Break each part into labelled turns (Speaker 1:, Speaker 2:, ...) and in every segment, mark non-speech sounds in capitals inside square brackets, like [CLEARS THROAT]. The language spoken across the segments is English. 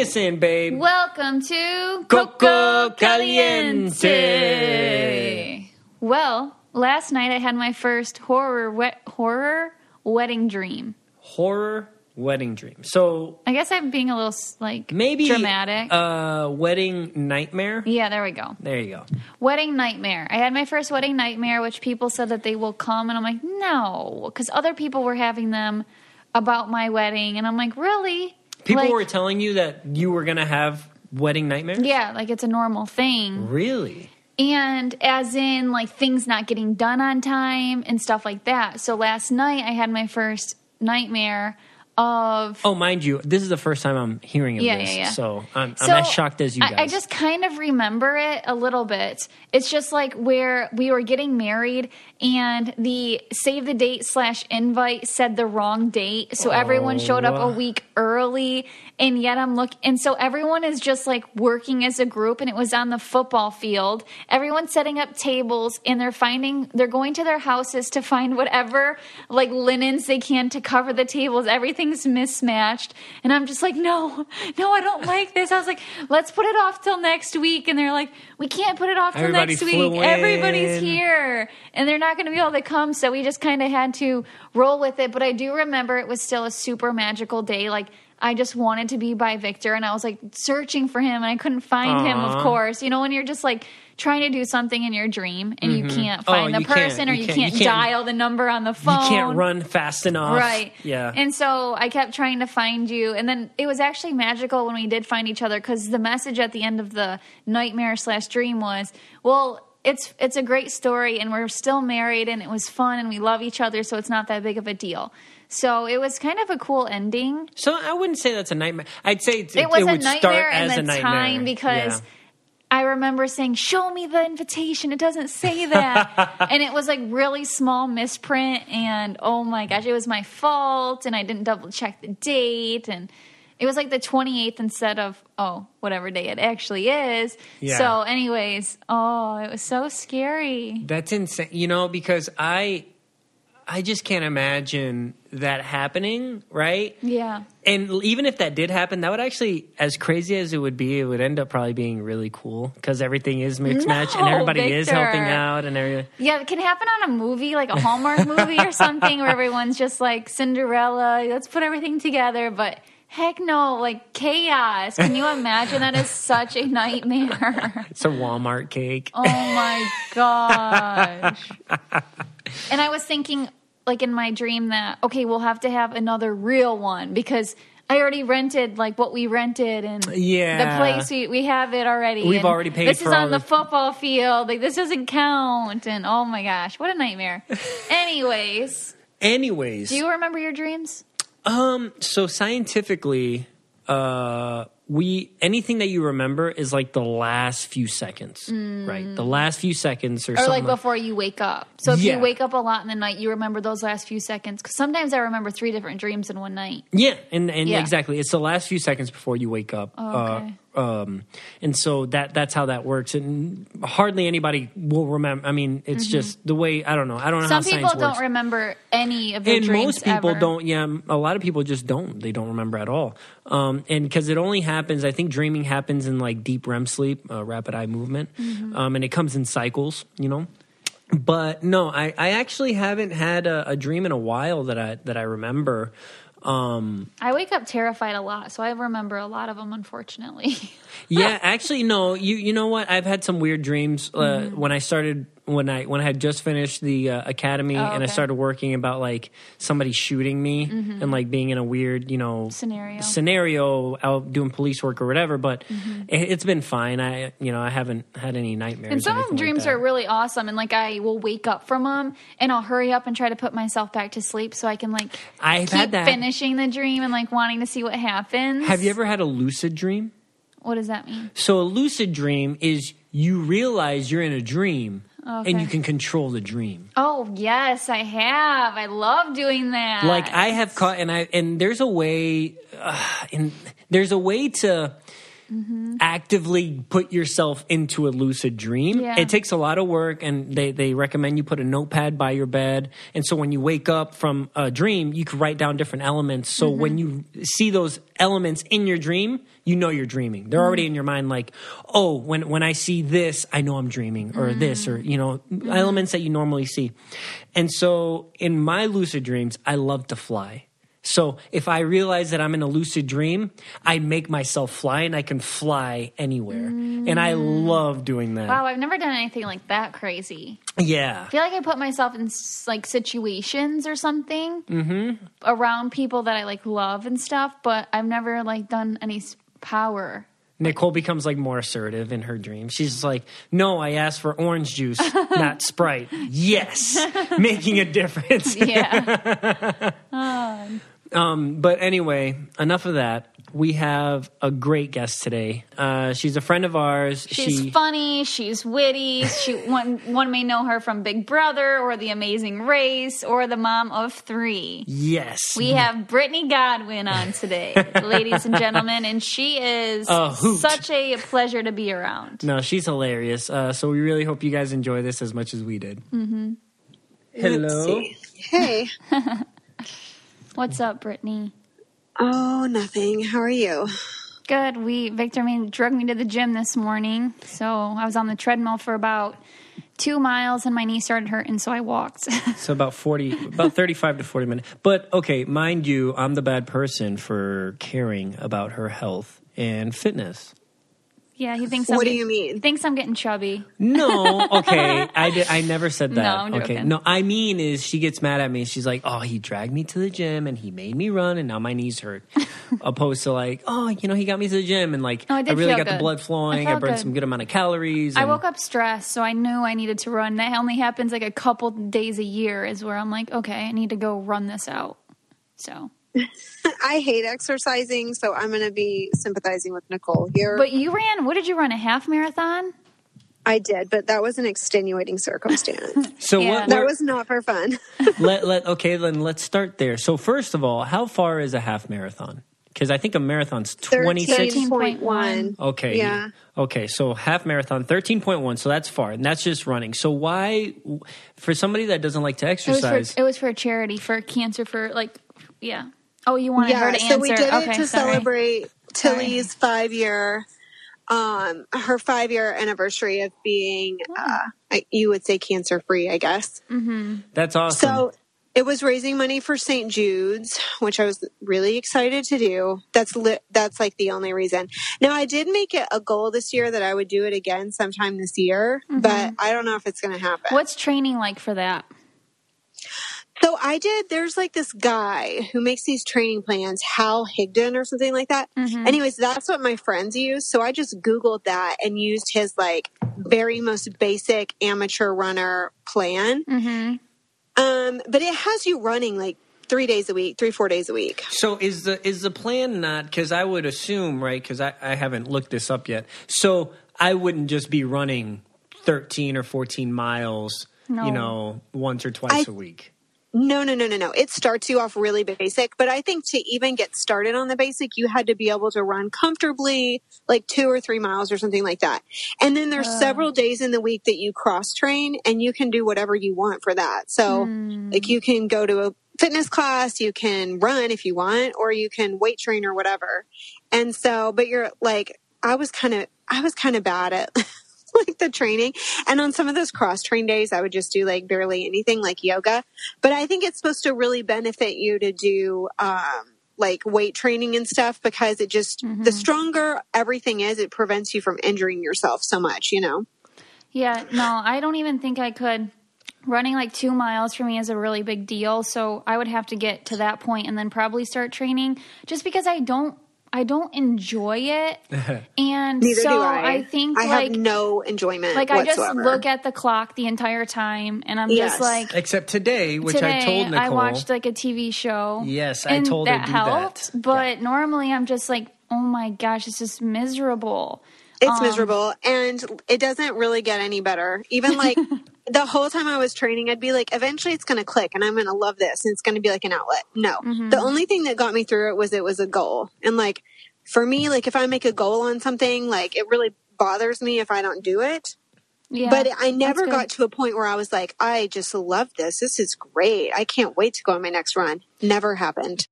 Speaker 1: Bring us in, babe.
Speaker 2: Welcome to
Speaker 1: Coco Caliente.
Speaker 2: Well, last night I had my first horror we- horror wedding dream.
Speaker 1: Horror wedding dream. So
Speaker 2: I guess I'm being a little like
Speaker 1: maybe
Speaker 2: dramatic.
Speaker 1: Uh, wedding nightmare.
Speaker 2: yeah, there we go.
Speaker 1: There you go.
Speaker 2: Wedding nightmare. I had my first wedding nightmare, which people said that they will come, and I'm like, no, because other people were having them about my wedding, and I'm like, really?
Speaker 1: People
Speaker 2: Like,
Speaker 1: were telling you that you were gonna have wedding nightmares.
Speaker 2: yeah, like it's a normal thing.
Speaker 1: Really?
Speaker 2: And as in like things not getting done on time and stuff like that. So last night I had my first nightmare of
Speaker 1: Oh, mind you, this is the first time I'm hearing of
Speaker 2: Yeah,
Speaker 1: this,
Speaker 2: yeah, yeah.
Speaker 1: so I'm,
Speaker 2: So,
Speaker 1: I'm as shocked as you guys.
Speaker 2: I, I just kind of remember it a little bit. It's just like where we were getting married and the save the date slash invite said the wrong date. So everyone showed up a
Speaker 1: Oh.
Speaker 2: week early and yet I'm look and so everyone is just like working as a group and it was on the football field. Everyone's setting up tables and they're finding they're going to their houses to find whatever like linens they can to cover the tables. Everything's mismatched. And I'm just like, no, no, I don't like this. I was like, let's put it off till next week. And they're like, we can't put it off till
Speaker 1: Everybody
Speaker 2: next week. Everybody's here and they're not going to be able to come. So we just kind of had to roll with it. But I do remember it was still a super magical day. Like, I just wanted to be by Victor and I was like searching for him and I couldn't find him, of course. You know, when you're just like trying to do something in your dream and you mm-hmm. can't
Speaker 1: Oh,
Speaker 2: find the
Speaker 1: you can't.
Speaker 2: person or
Speaker 1: You can't-
Speaker 2: can't,
Speaker 1: you can't-
Speaker 2: dial the number on the phone.
Speaker 1: you can't run fast enough.
Speaker 2: Right.
Speaker 1: Yeah.
Speaker 2: And so I kept trying to find you. And then it was actually magical when we did find each other because the message at the end of the nightmare slash dream was, well, it's it's a great story and we're still married and it was fun and we love each other so it's not that big of a deal. So it was kind of a cool ending.
Speaker 1: so I wouldn't say that's a nightmare. I'd say it,
Speaker 2: It was a
Speaker 1: would
Speaker 2: nightmare
Speaker 1: start
Speaker 2: in
Speaker 1: as
Speaker 2: the
Speaker 1: a nightmare.
Speaker 2: time because
Speaker 1: Yeah.
Speaker 2: I remember saying, "Show me the invitation." It doesn't say [LAUGHS] that, and it was like really small misprint. And oh my gosh, it was my fault, and I didn't double check the date, and it was like the twenty eighth instead of oh whatever day it actually is.
Speaker 1: Yeah.
Speaker 2: So, anyways, oh, it was so scary.
Speaker 1: That's insane. You know, because I I just can't imagine that happening, right?
Speaker 2: Yeah,
Speaker 1: And even if that did happen, that would actually, as crazy as it would be, it would end up probably being really cool because everything is mixed match and
Speaker 2: No,
Speaker 1: everybody is helping out and everything.
Speaker 2: yeah, it can happen on a movie like a Hallmark movie or something where everyone's just like Cinderella. Let's put everything together, but. Heck no, like chaos. Can you imagine? That is such a nightmare. [LAUGHS]
Speaker 1: It's a Walmart cake.
Speaker 2: Oh my gosh. [LAUGHS] And I was thinking, like in my dream, that, okay, we'll have to have another real one because I already rented like what we rented and
Speaker 1: Yeah.
Speaker 2: the place we, we have it already.
Speaker 1: We've already paid
Speaker 2: This is on the
Speaker 1: the-
Speaker 2: football field. Like this doesn't count. And oh my gosh, what a nightmare. [LAUGHS] Anyways,
Speaker 1: Anyways,
Speaker 2: do you remember your dreams?
Speaker 1: um, so scientifically, uh, we anything that you remember is like the last few seconds, right? The last few seconds or,
Speaker 2: Mm. Or like before you wake up. So if
Speaker 1: Yeah.
Speaker 2: you wake up a lot in the night, you remember those last few seconds. Because sometimes I remember three different dreams in one night.
Speaker 1: Yeah, and and
Speaker 2: Yeah.
Speaker 1: exactly, it's the last few seconds before you wake up.
Speaker 2: Oh, okay.
Speaker 1: Uh, um, and so that that's how that works. And hardly anybody will remember. I mean, it's just the way. I don't know. I don't know
Speaker 2: Mm-hmm. Some people don't
Speaker 1: works.
Speaker 2: remember any of their
Speaker 1: and
Speaker 2: dreams.
Speaker 1: most people
Speaker 2: ever.
Speaker 1: don't. Yeah, a lot of people just don't. They don't remember at all. Um, and because it only happens, I think dreaming happens in like deep REM sleep, uh, rapid eye movement,
Speaker 2: Mm-hmm.
Speaker 1: um, and it comes in cycles. You know. But no, I, I actually haven't had a, a dream in a while that I that I remember. Um,
Speaker 2: I wake up terrified a lot, so I remember a lot of them, unfortunately. [LAUGHS]
Speaker 1: yeah, actually, no. You you know what? I've had some weird dreams uh,
Speaker 2: Mm-hmm.
Speaker 1: when I started when I when I had just finished the uh, academy and I
Speaker 2: Oh,
Speaker 1: started working about like somebody shooting me and like being in a weird you know
Speaker 2: Mm-hmm. Scenario.
Speaker 1: scenario out doing police work or whatever. But
Speaker 2: Mm-hmm.
Speaker 1: it, it's been fine. I you know I haven't had any nightmares.
Speaker 2: And some of them
Speaker 1: like
Speaker 2: dreams are really awesome, and like I will wake up from them, and I'll hurry up and try to put myself back to sleep so I can like
Speaker 1: I've
Speaker 2: keep
Speaker 1: had that.
Speaker 2: finishing the dream and like wanting to see what happens.
Speaker 1: Have you ever had a lucid dream?
Speaker 2: What does that mean?
Speaker 1: So a lucid dream is you realize you're in a dream
Speaker 2: Okay.
Speaker 1: and you can control the dream.
Speaker 2: Oh yes, I have. I love doing that.
Speaker 1: Like I have caught, and I and there's a way, uh, and there's a way to
Speaker 2: Mm-hmm.
Speaker 1: actively put yourself into a lucid dream.
Speaker 2: Yeah.
Speaker 1: It takes a lot of work, and they they recommend you put a notepad by your bed, and so when you wake up from a dream, you can write down different elements. So
Speaker 2: Mm-hmm.
Speaker 1: when you see those elements in your dream, you know you're dreaming. They're already
Speaker 2: Mm-hmm.
Speaker 1: in your mind, like, oh, when when I see this, I know I'm dreaming, or this, or you know,
Speaker 2: Mm-hmm.
Speaker 1: elements that you normally see. And so in my lucid dreams, I love to fly. So if I realize that I'm in a lucid dream, I make myself fly and I can fly anywhere. And I mm. love doing that.
Speaker 2: wow, I've never done anything like that crazy.
Speaker 1: Yeah.
Speaker 2: I feel like I put myself in like situations or something mm-hmm. around people that I like love and stuff, but I've never like done any power.
Speaker 1: Nicole becomes like more assertive in her dream. She's like, no, I asked for orange juice, [LAUGHS] not Sprite. Yes, making a difference.
Speaker 2: Yeah. [LAUGHS]
Speaker 1: Um, Um, but anyway, enough of that. We have a great guest today. Uh, she's a friend of ours.
Speaker 2: She's
Speaker 1: she,
Speaker 2: funny. She's witty. She one one may know her from Big Brother or The Amazing Race or the mom of three.
Speaker 1: Yes.
Speaker 2: We have Britney Godwin on today, [LAUGHS] ladies and gentlemen, and she is
Speaker 1: A
Speaker 2: such a pleasure to be around.
Speaker 1: No, she's hilarious. Uh, so we really hope you guys enjoy this as much as we did. Mm-hmm. Hello.
Speaker 3: Hey. [LAUGHS]
Speaker 2: What's up, Britney?
Speaker 3: Oh, nothing. How are you?
Speaker 2: Good. We Victor made drug me to the gym this morning, so I was on the treadmill for about two miles, and my knee started hurting, so I walked. [LAUGHS]
Speaker 1: So about forty, about thirty-five to forty minutes. But okay, mind you, I'm the bad person for caring about her health and fitness.
Speaker 2: Yeah, he thinks. I'm
Speaker 3: What do
Speaker 2: get-
Speaker 3: you mean?
Speaker 2: Thinks I'm getting chubby.
Speaker 1: No, [LAUGHS] okay, I did, I never said that.
Speaker 2: No, I'm
Speaker 1: okay,
Speaker 2: joking.
Speaker 1: no, I mean is she gets mad at me. She's like, "Oh, he dragged me to the gym and he made me run, and now my knees hurt." [LAUGHS] Opposed to like, "Oh, you know, he got me to the gym and like
Speaker 2: Oh, I did
Speaker 1: really
Speaker 2: feel
Speaker 1: got the blood flowing.
Speaker 2: I
Speaker 1: I, burned
Speaker 2: good.
Speaker 1: some good amount of calories."
Speaker 2: I woke up stressed, so I knew I needed to run. That only happens like a couple days a year, is where I'm like, okay, I need to go run this out. So, [LAUGHS]
Speaker 3: I hate exercising, so I'm going to be sympathizing with Nicole here.
Speaker 2: but you ran. What did you run? A half marathon?
Speaker 3: I did, but that was an extenuating circumstance. [LAUGHS]
Speaker 1: So
Speaker 2: Yeah.
Speaker 1: what?
Speaker 3: that was not for fun. [LAUGHS]
Speaker 1: let, let okay then let's start there so first of all how far is a half marathon because i think a marathon's 26
Speaker 3: 13.1.
Speaker 1: okay
Speaker 3: Yeah.
Speaker 1: okay so half marathon 13.1 so that's far and that's just running so why for somebody that doesn't like to
Speaker 2: It was
Speaker 1: exercise
Speaker 2: for it was for a charity for cancer for like yeah. Oh, you wanted her
Speaker 3: Yeah,
Speaker 2: to answer?
Speaker 3: so we did
Speaker 2: okay,
Speaker 3: it to
Speaker 2: sorry.
Speaker 3: celebrate
Speaker 2: Sorry.
Speaker 3: Tilly's five year, um, her five year anniversary of being,
Speaker 2: Oh.
Speaker 3: uh, I- you would say cancer free, I guess.
Speaker 1: that's awesome
Speaker 3: So it was raising money for St. Jude's, which I was really excited to do. That's li- that's like the only reason. Now I did make it a goal this year that I would do it again sometime this year, but I don't know if it's going to happen.
Speaker 2: What's training like for that?
Speaker 3: So I did. There's like this guy who makes these training plans, Hal Higdon or something like that. Anyways, that's what my friends use. So I just Googled that and used his like very most basic amateur runner plan. Um, but it has you running like three days a week, three, four days a week.
Speaker 1: So is the is the plan not because I would assume right because I, I haven't looked this up yet. So I wouldn't just be running thirteen or fourteen miles,
Speaker 2: No.
Speaker 1: you know, once or twice
Speaker 3: I-
Speaker 1: a week.
Speaker 3: No, no, no, no, no. It starts you off really basic, but I think to even get started on the basic, you had to be able to run comfortably, like two or three miles or something like that. And then there's several days in the week that you cross train and you can do whatever you want for that. So like hmm. you can go to a fitness class, you can run if you want, or you can weight train or whatever. And so, but you're like, I was kind of, I was kind of bad at [LAUGHS] [LAUGHS] like the training. And on some of those cross train days, I would just do like barely anything like yoga. But I think it's supposed to really benefit you to do, um, like weight training and stuff because it just,
Speaker 2: Mm-hmm.
Speaker 3: the stronger everything is, it prevents you from injuring yourself so much, you know?
Speaker 2: Yeah, no, I don't even think I could. Running like two miles for me is a really big deal, so I would have to get to that point and then probably start training. Just because I don't, I don't enjoy it, [LAUGHS] and
Speaker 3: Neither
Speaker 2: so
Speaker 3: do I.
Speaker 2: I think
Speaker 3: I
Speaker 2: like
Speaker 3: have no enjoyment
Speaker 2: like I just look at the clock the entire time, and I'm
Speaker 3: Yes.
Speaker 2: just like.
Speaker 1: Except today, which
Speaker 2: Today,
Speaker 1: I told Nicole.
Speaker 2: I watched like a TV show.
Speaker 1: Yes, I
Speaker 2: and
Speaker 1: told her
Speaker 2: that
Speaker 1: do that.
Speaker 2: helped. But normally, I'm just like, oh my gosh, it's just miserable.
Speaker 3: It's
Speaker 2: Um,
Speaker 3: miserable and it doesn't really get any better. Even like [LAUGHS] the whole time I was training, I'd be like, eventually it's going to click and I'm going to love this and it's going to be like an outlet. No,
Speaker 2: Mm-hmm.
Speaker 3: the only thing that got me through it was it was a goal. And like for me, like if I make a goal on something, like it really bothers me if I don't do it.
Speaker 2: Yeah,
Speaker 3: but I never got to a point where I was like, I just love this. This is great. I can't wait to go on my next run. Never happened.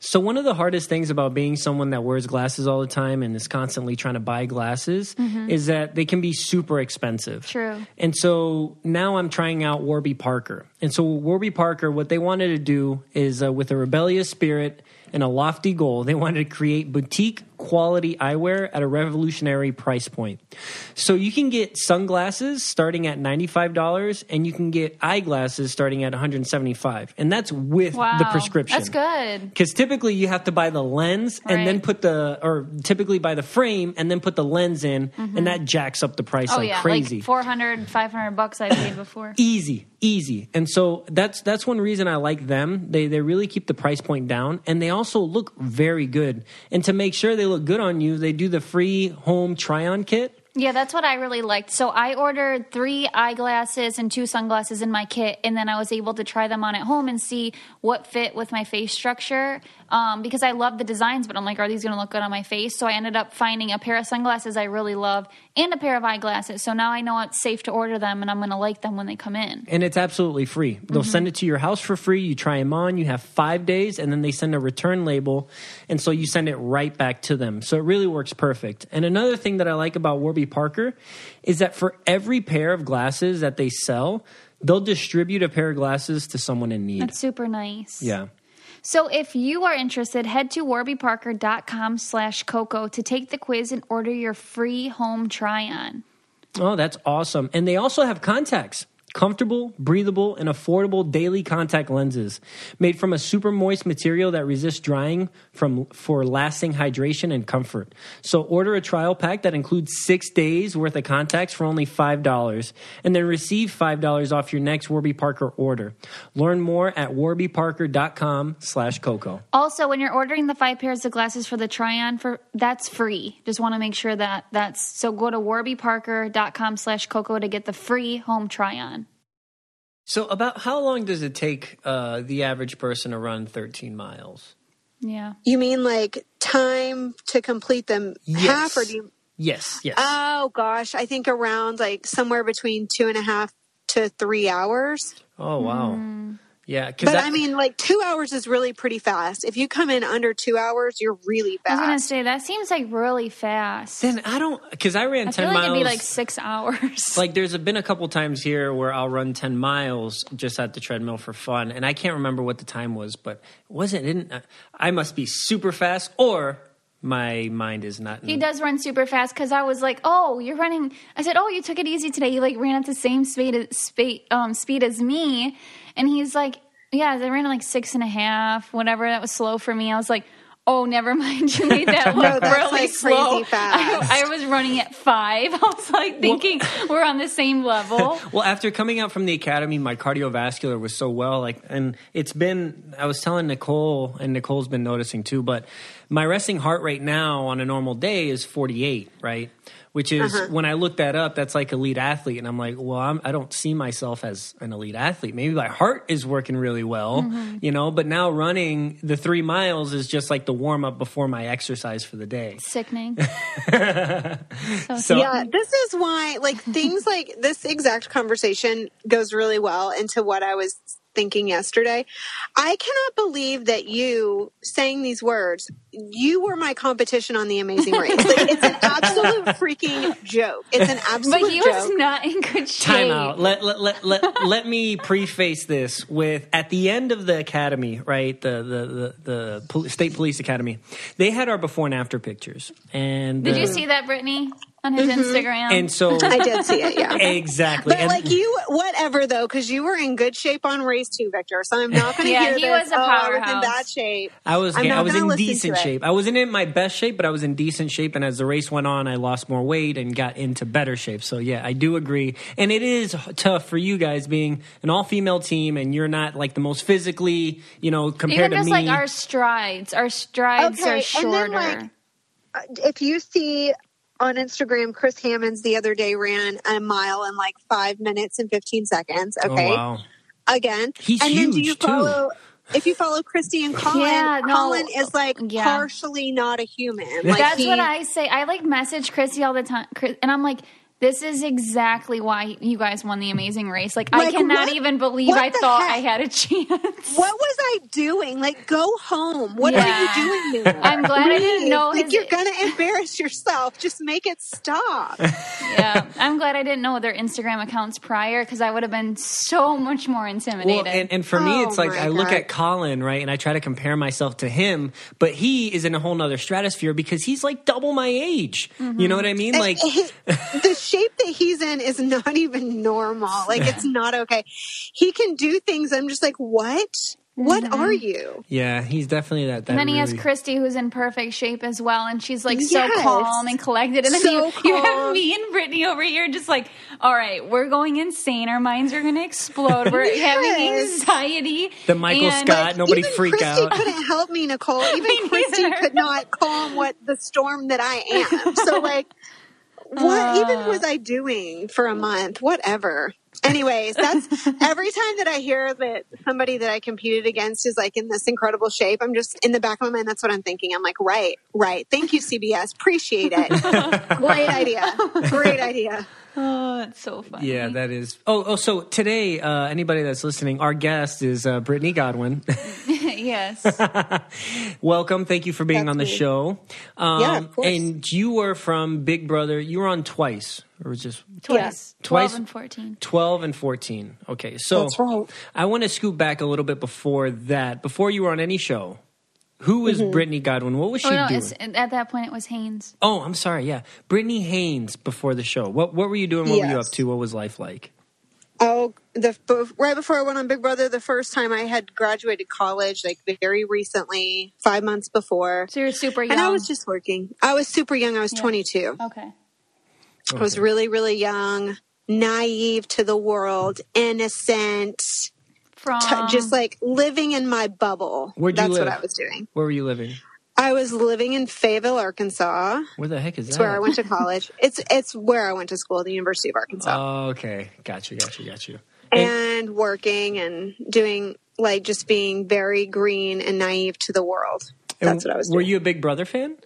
Speaker 1: So one of the hardest things about being someone that wears glasses all the time and is constantly trying to buy glasses is that they can be super expensive.
Speaker 2: True.
Speaker 1: And so now I'm trying out Warby Parker. And so Warby Parker, what they wanted to do is uh, with a rebellious spirit and a lofty goal, they wanted to create boutique quality eyewear at a revolutionary price point. So you can get sunglasses starting at $95 and you can get eyeglasses starting at 175 And that's with
Speaker 2: Wow,
Speaker 1: the prescription.
Speaker 2: That's good.
Speaker 1: Because typically you have to buy the lens and then put the, or typically buy the frame and then put the lens in, mm-hmm. and that jacks up the price
Speaker 2: Oh
Speaker 1: like
Speaker 2: yeah,
Speaker 1: crazy.
Speaker 2: like 400, 500 bucks I paid before. [CLEARS THROAT]
Speaker 1: easy, easy. And so that's that's one reason I like them. They they really keep the price point down, and they also look very good. And to make sure they look good on you, they do the free home try on kit.
Speaker 2: Yeah, that's what I really liked. So I ordered three eyeglasses and two sunglasses in my kit, and then I was able to try them on at home and see what fit with my face structure. Um, because I love the designs, but I'm like, are these going to look good on my face? So I ended up finding a pair of sunglasses I really love and a pair of eyeglasses. So now I know it's safe to order them, and I'm going to like them when they come in.
Speaker 1: and it's absolutely free. They'll send it to your house for free. You try them on. You have five days, and then they send a return label, and so you send it right back to them. So it really works perfect. And another thing that I like about Warby Parker is that for every pair of glasses that they sell, they'll distribute a pair of glasses to someone in need.
Speaker 2: That's super nice.
Speaker 1: yeah.
Speaker 2: So if you are interested, head to warbyparker.com slash Coco to take the quiz and order your free home try-on.
Speaker 1: Oh, that's awesome. And they also have contacts. Comfortable, breathable, and affordable daily contact lenses made from a super moist material that resists drying from for lasting hydration and comfort. So order a trial pack that includes six days worth of contacts for only five dollars, and then receive five dollars off your next Warby Parker order. Learn more at warbyparker.com/coco.
Speaker 2: Also, when you're ordering the five pairs of glasses for the try-on, for that's free. Just want to make sure that that's so. Go to warbyparker.com slash Coco to get the free home try-on.
Speaker 1: So, about how long does it take uh, the average person to run 13 miles?
Speaker 2: Yeah.
Speaker 3: You mean like time to complete them half or do you?
Speaker 1: Yes, yes.
Speaker 3: Oh gosh, I think around like somewhere between two and a half to three hours.
Speaker 1: Oh wow, yeah. Because
Speaker 3: But I mean, like two hours is really pretty fast. If you come in under two hours, you're really fast.
Speaker 2: I was gonna say that seems like really fast.
Speaker 1: then I don't because I ran
Speaker 2: I
Speaker 1: ten
Speaker 2: feel like
Speaker 1: miles.
Speaker 2: it'd be like six hours. [LAUGHS]
Speaker 1: like there's been a couple times here where I'll run ten miles just at the treadmill for fun, and I can't remember what the time was, but it wasn't didn't I must be super fast or my mind is not.
Speaker 2: He does run super fast because I was like, "Oh, you're running." I said, "Oh, you took it easy today. You like ran at the same speed, speed, um, speed as me," and he's like, "Yeah, I ran at like six and a half, whatever. That was slow for me." I was like, "Oh, never [LAUGHS] mind. You made that look
Speaker 3: No, that's,
Speaker 2: really
Speaker 3: like,
Speaker 2: slow."
Speaker 3: crazy [LAUGHS] fast.
Speaker 2: I, I was running at five. [LAUGHS] I was like thinking we're on the same level.
Speaker 1: Well, after coming out from the academy, my cardiovascular was so well. Like, and it's been. I was telling Nicole, and Nicole's been noticing too. But my resting heart rate now on a normal day is 48, right? Which is uh-huh. when I look that up, that's like elite athlete, and I'm like, well, I'm, I don't see myself as an elite athlete. Maybe my heart is working really well, mm-hmm. you know. But now running the three miles is just like the warm up before my exercise for the day.
Speaker 2: Sickening. [LAUGHS] Oh, so,
Speaker 1: So-
Speaker 3: Yeah, this is why, like, things like this exact conversation goes really well into what I was thinking yesterday. I cannot believe that you saying these words. You were my competition on the Amazing Race. Like, it's an [LAUGHS] absolute freaking joke. It's an absolute
Speaker 2: But he
Speaker 3: joke.
Speaker 2: was not in good shape.
Speaker 1: Time out. Let let let let, [LAUGHS] let me preface this with at the end of the academy, right? The the the, the pol- state police academy. They had our before and after pictures, and
Speaker 2: Did
Speaker 1: uh,
Speaker 2: you see that, Britney, on his mm-hmm. Instagram?
Speaker 1: And so [LAUGHS]
Speaker 3: I did see it. Yeah.
Speaker 1: exactly.
Speaker 3: But
Speaker 1: And-
Speaker 3: like you, whatever though, because you were in good shape on race two, Victor. So I'm not going [LAUGHS] to
Speaker 2: Yeah,
Speaker 3: hear
Speaker 2: he
Speaker 3: this.
Speaker 2: was a
Speaker 3: oh, I was in bad shape.
Speaker 1: I was
Speaker 3: I'm
Speaker 1: I was in decent shape. I wasn't in my best shape, but I was in decent shape. And as the race went on, I lost more weight and got into better shape. So yeah, I do agree. And it is tough for you guys being an all female team, and you're not like the most physically, you know, compared
Speaker 2: Even just
Speaker 1: to me.
Speaker 2: like our strides, our strides
Speaker 3: Okay,
Speaker 2: are
Speaker 3: and
Speaker 2: shorter.
Speaker 3: then, like, uh, If you see on Instagram, Chris Hammonds the other day ran a mile in like five minutes and 15 seconds.
Speaker 1: oh
Speaker 3: Okay.
Speaker 1: wow.
Speaker 3: Again.
Speaker 1: He's
Speaker 3: and then do
Speaker 1: huge,
Speaker 3: you
Speaker 1: too.
Speaker 3: follow, if you follow Christie and Colin,
Speaker 2: Yeah, no.
Speaker 3: Colin is like
Speaker 2: Yeah.
Speaker 3: partially not a human. [LAUGHS] Like
Speaker 2: That's
Speaker 3: he-
Speaker 2: what I say. I like message Christie all the time, and I'm like, this is exactly why you guys won the amazing race. Like, I cannot
Speaker 3: what-
Speaker 2: even believe I thought
Speaker 3: heck?
Speaker 2: I had a chance.
Speaker 3: What was I doing? Like, go home. What
Speaker 2: Yeah.
Speaker 3: are you doing [LAUGHS] there?
Speaker 2: I'm glad I didn't know
Speaker 3: Like,
Speaker 2: his-
Speaker 3: you're going to embarrass yourself. Just make it stop. [LAUGHS]
Speaker 2: yeah, I'm glad I didn't know their Instagram accounts prior because I would have been so much more intimidated.
Speaker 1: Well, and, and for me,
Speaker 3: Oh
Speaker 1: it's like
Speaker 3: my
Speaker 1: I look
Speaker 3: God.
Speaker 1: at Colin, right, and I try to compare myself to him, but he is in a whole nother stratosphere because he's like double my age. You mm-hmm. know what I mean? Like,
Speaker 3: He- [LAUGHS] the shape that he's in is [LAUGHS] not even normal. Like it's not okay. He can do things. I'm just like, what? What
Speaker 2: Mm-hmm.
Speaker 3: are you?
Speaker 1: yeah, he's definitely that. that
Speaker 2: and then he has Christie, who's in perfect shape as well, and she's like so
Speaker 3: Yes.
Speaker 2: calm and collected. And then
Speaker 3: So
Speaker 2: you, you have me and Britney over here, just like, all right, we're going insane. Our minds are going to explode. We're [LAUGHS] having
Speaker 3: Yes.
Speaker 2: anxiety.
Speaker 1: The Michael
Speaker 2: And-
Speaker 1: Scott, nobody
Speaker 3: Even
Speaker 1: freak
Speaker 3: Christie
Speaker 1: out.
Speaker 3: couldn't help me, Nicole. [LAUGHS] Even
Speaker 2: Christie
Speaker 3: could not calm what the storm that I am. So like, what
Speaker 2: Uh.
Speaker 3: even was I doing for a month? Whatever. Anyways, that's [LAUGHS] every time that I hear that somebody that I competed against is like in this incredible shape, I'm just in the back of my mind, that's what I'm thinking. I'm like, right, right. Thank you, CBS. Appreciate it. [LAUGHS] Great idea. Great idea.
Speaker 2: Oh, it's so funny.
Speaker 1: Yeah, that is. Oh, oh. So today, uh, anybody that's listening, our guest is uh, Britney Godwin. [LAUGHS]
Speaker 2: yes. [LAUGHS]
Speaker 1: Welcome. Thank you for being
Speaker 3: That's
Speaker 1: on the
Speaker 3: me.
Speaker 1: show. Um,
Speaker 3: Yeah, of course.
Speaker 1: And you were from Big Brother. You were on twice, or was just
Speaker 2: Twice.
Speaker 1: Twice?
Speaker 2: 12 and 14.
Speaker 1: 12 and 14. Okay, so
Speaker 3: That's right.
Speaker 1: I want to scoot back a little bit before that. Before you were on any show, who was
Speaker 3: Mm-hmm.
Speaker 1: Britney Godwin? What was she
Speaker 2: Oh, no,
Speaker 1: doing?
Speaker 2: at that point it was Haynes.
Speaker 1: Oh, I'm sorry. Yeah, Britney Haynes before the show. What what were you doing? What were you up to? What was life like?
Speaker 3: Oh, the right before I went on Big Brother, the first time I had graduated college, like very recently, five months before,
Speaker 2: So you're super young.
Speaker 3: and I was just working. I was super young. I was 22.
Speaker 2: okay.
Speaker 3: I was really, really young, naive to the world, innocent,
Speaker 2: From
Speaker 3: t- just like living in my bubble.
Speaker 1: Where'd you
Speaker 3: That's what
Speaker 1: live?
Speaker 3: I was doing.
Speaker 1: Where were you living?
Speaker 3: I was living in Fayetteville, Arkansas.
Speaker 1: Where the heck is
Speaker 3: It's
Speaker 1: that?
Speaker 3: where I went to [LAUGHS] college. it's it's where I went to school, the University of Arkansas.
Speaker 1: Oh, okay. Got you. Got you. Got you.
Speaker 3: and working and doing like just being very green and naive to the world. That's what I was doing.
Speaker 1: Were you a Big Brother fan?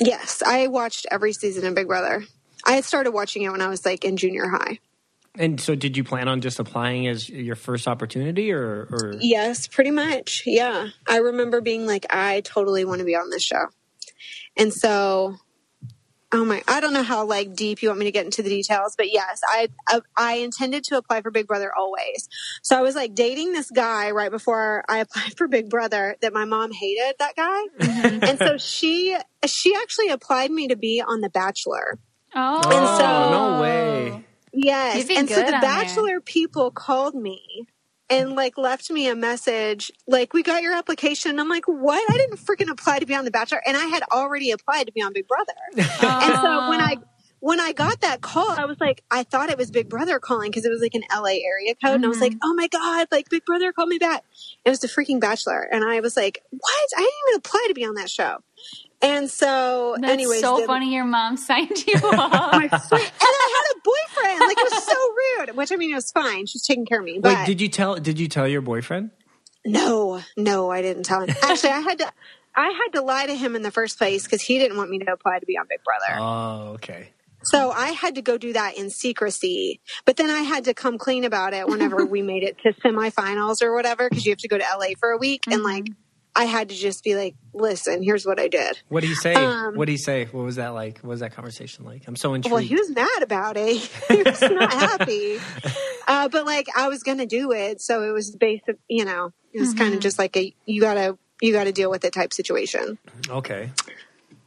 Speaker 3: yes, I watched every season of Big Brother. I had started watching it when I was like in junior high.
Speaker 1: And so, did you plan on just applying as your first opportunity, or, or
Speaker 3: Yes, pretty much. Yeah. I remember being like, I totally want to be on this show. And so, oh my, I don't know how like deep you want me to get into the details, but yes, I, I, I intended to apply for Big Brother always. So I was like dating this guy right before I [LAUGHS] applied for Big Brother that my mom hated that guy. Mm-hmm. and so she, she actually applied me to be on The Bachelor.
Speaker 2: Oh.
Speaker 1: Oh,
Speaker 3: so-
Speaker 1: no way.
Speaker 3: Yes. And so the
Speaker 2: there.
Speaker 3: Bachelor people called me and like left me a message like, we got your application. I'm like, what? I didn't freaking apply to be on The Bachelor. And I had already applied to be on Big Brother. And so when I, when I got that call, I was like, I thought it was Big Brother calling because it was like an LA area code. And I was like,
Speaker 2: Mm-hmm.
Speaker 3: oh my God, like Big Brother called me back. It was the freaking Bachelor. And I was like, what? I didn't even apply to be on that show. And so,
Speaker 2: That's
Speaker 3: anyways,
Speaker 2: so
Speaker 3: the-
Speaker 2: funny your mom [LAUGHS] signed you [LAUGHS] up.
Speaker 3: and I had a boyfriend. Like it was so rude. Which I mean, it was fine. She's taking care of me. But
Speaker 1: Wait, did you tell? Did you tell your boyfriend?
Speaker 3: no, no, I didn't tell him. Actually, I had to. I had to lie to him in the first place because he didn't want me to apply to be on Big Brother.
Speaker 1: Oh, okay.
Speaker 3: So I had to go do that in secrecy. But then I had to come clean about it whenever we made it to semifinals or whatever, because you have to go to LA for a week. And like, I had to just be like, listen, here's what I did.
Speaker 1: What do you say?
Speaker 3: Um,
Speaker 1: what do you say? What was that like? What was that conversation like? I'm so intrigued.
Speaker 3: Well, he was mad about it. [LAUGHS] he was not happy. [LAUGHS] Uh, but like, I was going to do it. So it was basic, you know, it was kind of just like a, you gotta, you gotta deal with it type situation.
Speaker 1: okay.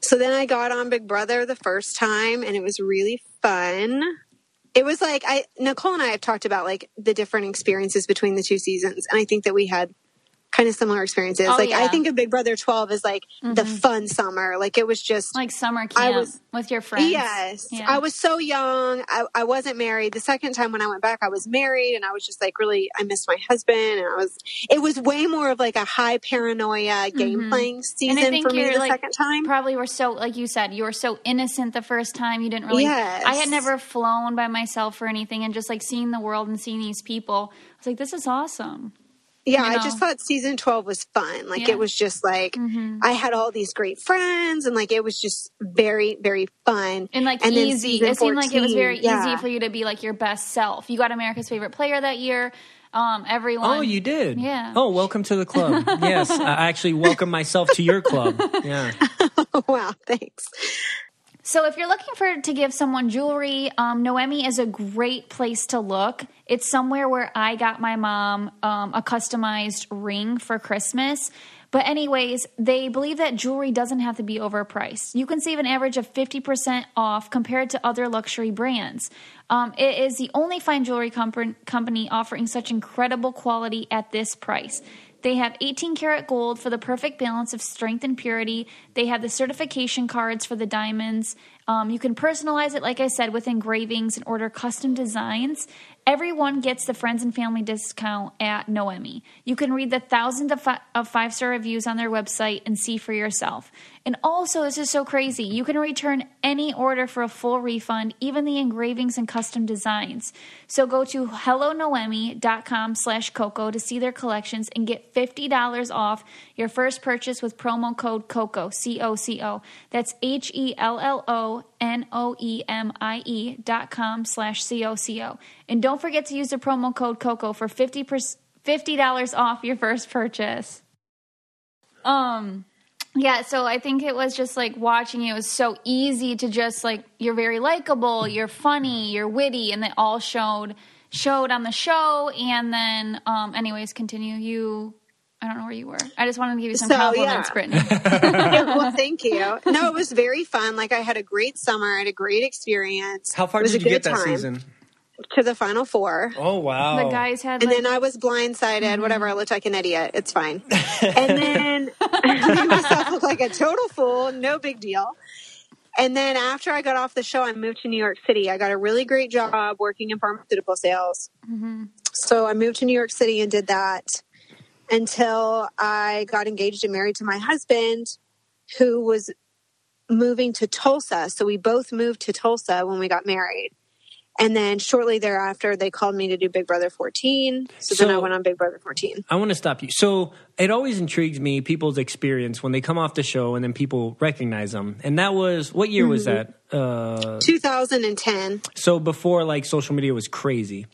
Speaker 3: So then I got on Big Brother the first time and it was really fun. It was like I Nicole and I have talked about like the different experiences between the two seasons and I think that we had kind of similar experiences.
Speaker 2: Oh,
Speaker 3: like I think of Big Brother 12 as like the fun summer. Like it was just
Speaker 2: Like summer
Speaker 3: I
Speaker 2: camp
Speaker 3: was-
Speaker 2: with your friends.
Speaker 3: Yes.
Speaker 2: Yeah.
Speaker 3: I was so young. I, I wasn't married. The second time when I went back, I was married and I was just like really, I missed my husband. And I was, it was way more of like a high paranoia game playing
Speaker 2: Mm-hmm. I
Speaker 3: season for me the
Speaker 2: like
Speaker 3: second time.
Speaker 2: probably were so like you said you were so innocent the first time you didn't really.
Speaker 3: Yes.
Speaker 2: I had never flown by myself or anything, and just like seeing the world and seeing these people, I was like, this is awesome.
Speaker 3: Yeah,
Speaker 2: you
Speaker 3: I just thought season 12 was fun. Like
Speaker 2: Yeah. Mm-hmm.
Speaker 3: it was just like, I had all these great friends and like it was just very, very fun.
Speaker 2: And like
Speaker 3: then
Speaker 2: easy.
Speaker 3: season
Speaker 2: It seemed like it was very
Speaker 3: yeah.
Speaker 2: easy for you to be like your best self. You got America's favorite player that year. Um, everyone.
Speaker 1: Oh, you did?
Speaker 2: Yeah.
Speaker 1: Oh, welcome to the club. yes, I actually welcome myself to your club. [LAUGHS] Yeah.
Speaker 3: wow, thanks.
Speaker 2: So if you're looking for to give someone jewelry, um, Noemie is a great place to look. It's somewhere where I got my mom um, a customized ring for Christmas. But anyways, they believe that jewelry doesn't have to be overpriced. You can save an average of 50% off compared to other luxury brands. Um, it is the only fine jewelry comp- company offering such incredible quality at this price. They have 18 karat gold for the perfect balance of strength and purity. They have the certification cards for the diamonds. Um, you can personalize it, like I said, with engravings and order custom designs. Everyone gets the friends and family discount at Noemie. You can read the thousands of, fi- of five star reviews on their website and see for yourself. And also, this is so crazy. You can return any order for a full refund, even the engravings and custom designs. So go to hellonoemie.com slash coco to see their collections and get $50 off your first purchase with promo code COCO, C-O-C-O. That's H-E-L-L-O-N-O-E-M-I-E E dot com slash C-O-C-O. And don't forget to use the promo code COCO for 50 $50 off your first purchase. Um... Yeah, so I think it was just like watching it was so easy to just like you're very likable, you're funny, you're witty, and they all showed showed on the show. And then, um, anyways, continue. You, I don't know where you were. I just wanted to give you some
Speaker 3: So,
Speaker 2: compliments,
Speaker 3: yeah.
Speaker 2: Britney. [LAUGHS]
Speaker 3: Yeah, [LAUGHS] well, thank you. No, it was very fun. Like I had a great summer. I had a great experience.
Speaker 1: How far did
Speaker 3: a
Speaker 1: you get that
Speaker 3: time.
Speaker 1: season?
Speaker 3: To the final four.
Speaker 1: Oh, wow.
Speaker 2: the guys had
Speaker 3: And
Speaker 2: like,
Speaker 3: then I was blindsided,
Speaker 2: Mm-hmm.
Speaker 3: whatever. I looked like an idiot. It's fine. [LAUGHS] And then I made myself look like a total fool. No big deal. And then after I got off the show, I moved to New York City. I got a really great job working in pharmaceutical sales.
Speaker 2: Mm-hmm.
Speaker 3: So I moved to New York City and did that until I got engaged and married to my husband, who was moving to Tulsa. So we both moved to Tulsa when we got married. And then shortly thereafter, they called me to do Big Brother 14. So, then I went on Big Brother 14.
Speaker 1: I want to stop you. So it always intrigues me people's experience when they come off the show and then people recognize them. And that was what year was that? Uh,
Speaker 3: 2010.
Speaker 1: so before like social media was crazy.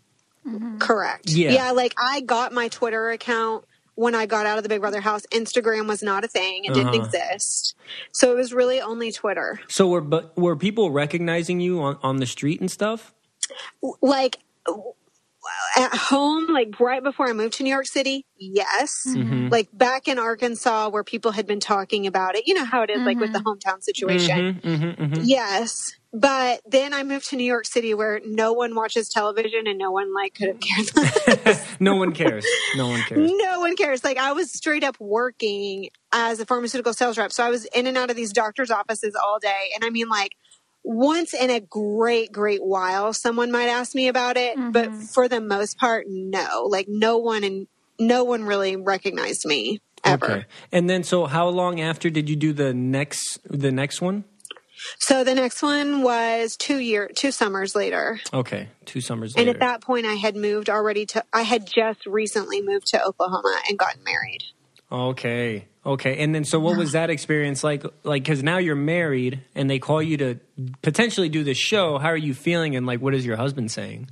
Speaker 3: Correct.
Speaker 1: Yeah.
Speaker 3: Yeah. Like I got my Twitter account when I got out of the Big Brother house. Instagram was not a thing. It didn't
Speaker 1: Uh-huh.
Speaker 3: exist. So it was really only Twitter.
Speaker 1: So were but were people recognizing you on, on the street and stuff?
Speaker 3: Like at home, like right before I moved to New York City, yes.
Speaker 1: Mm-hmm.
Speaker 3: Like back in Arkansas where people had been talking about it. You know how it is, like with the hometown situation.
Speaker 1: Mm-hmm,
Speaker 3: Yes. But then I moved to New York City where no one watches television and no one like could have cared [LAUGHS] less. [LAUGHS]
Speaker 1: No one cares. No one cares.
Speaker 3: no one cares. Like I was straight up working as a pharmaceutical sales rep. So I was in and out of these doctors' offices all day. And I mean like once in a great, great while someone might ask me about it. But mm-hmm. for the most part, no. Like no one and no one really recognized me ever.
Speaker 1: Okay. And then so how long after did you do the next the next one?
Speaker 3: So the next one was two year two summers later.
Speaker 1: Okay. Two summers later.
Speaker 3: And
Speaker 1: later.
Speaker 3: at that point I had moved already to I had just recently moved to Oklahoma and gotten married.
Speaker 1: Okay. Okay, and then so what was that experience like? Like, because now you're married, and they call you to potentially do this show. How are you feeling? And like, what is your husband saying?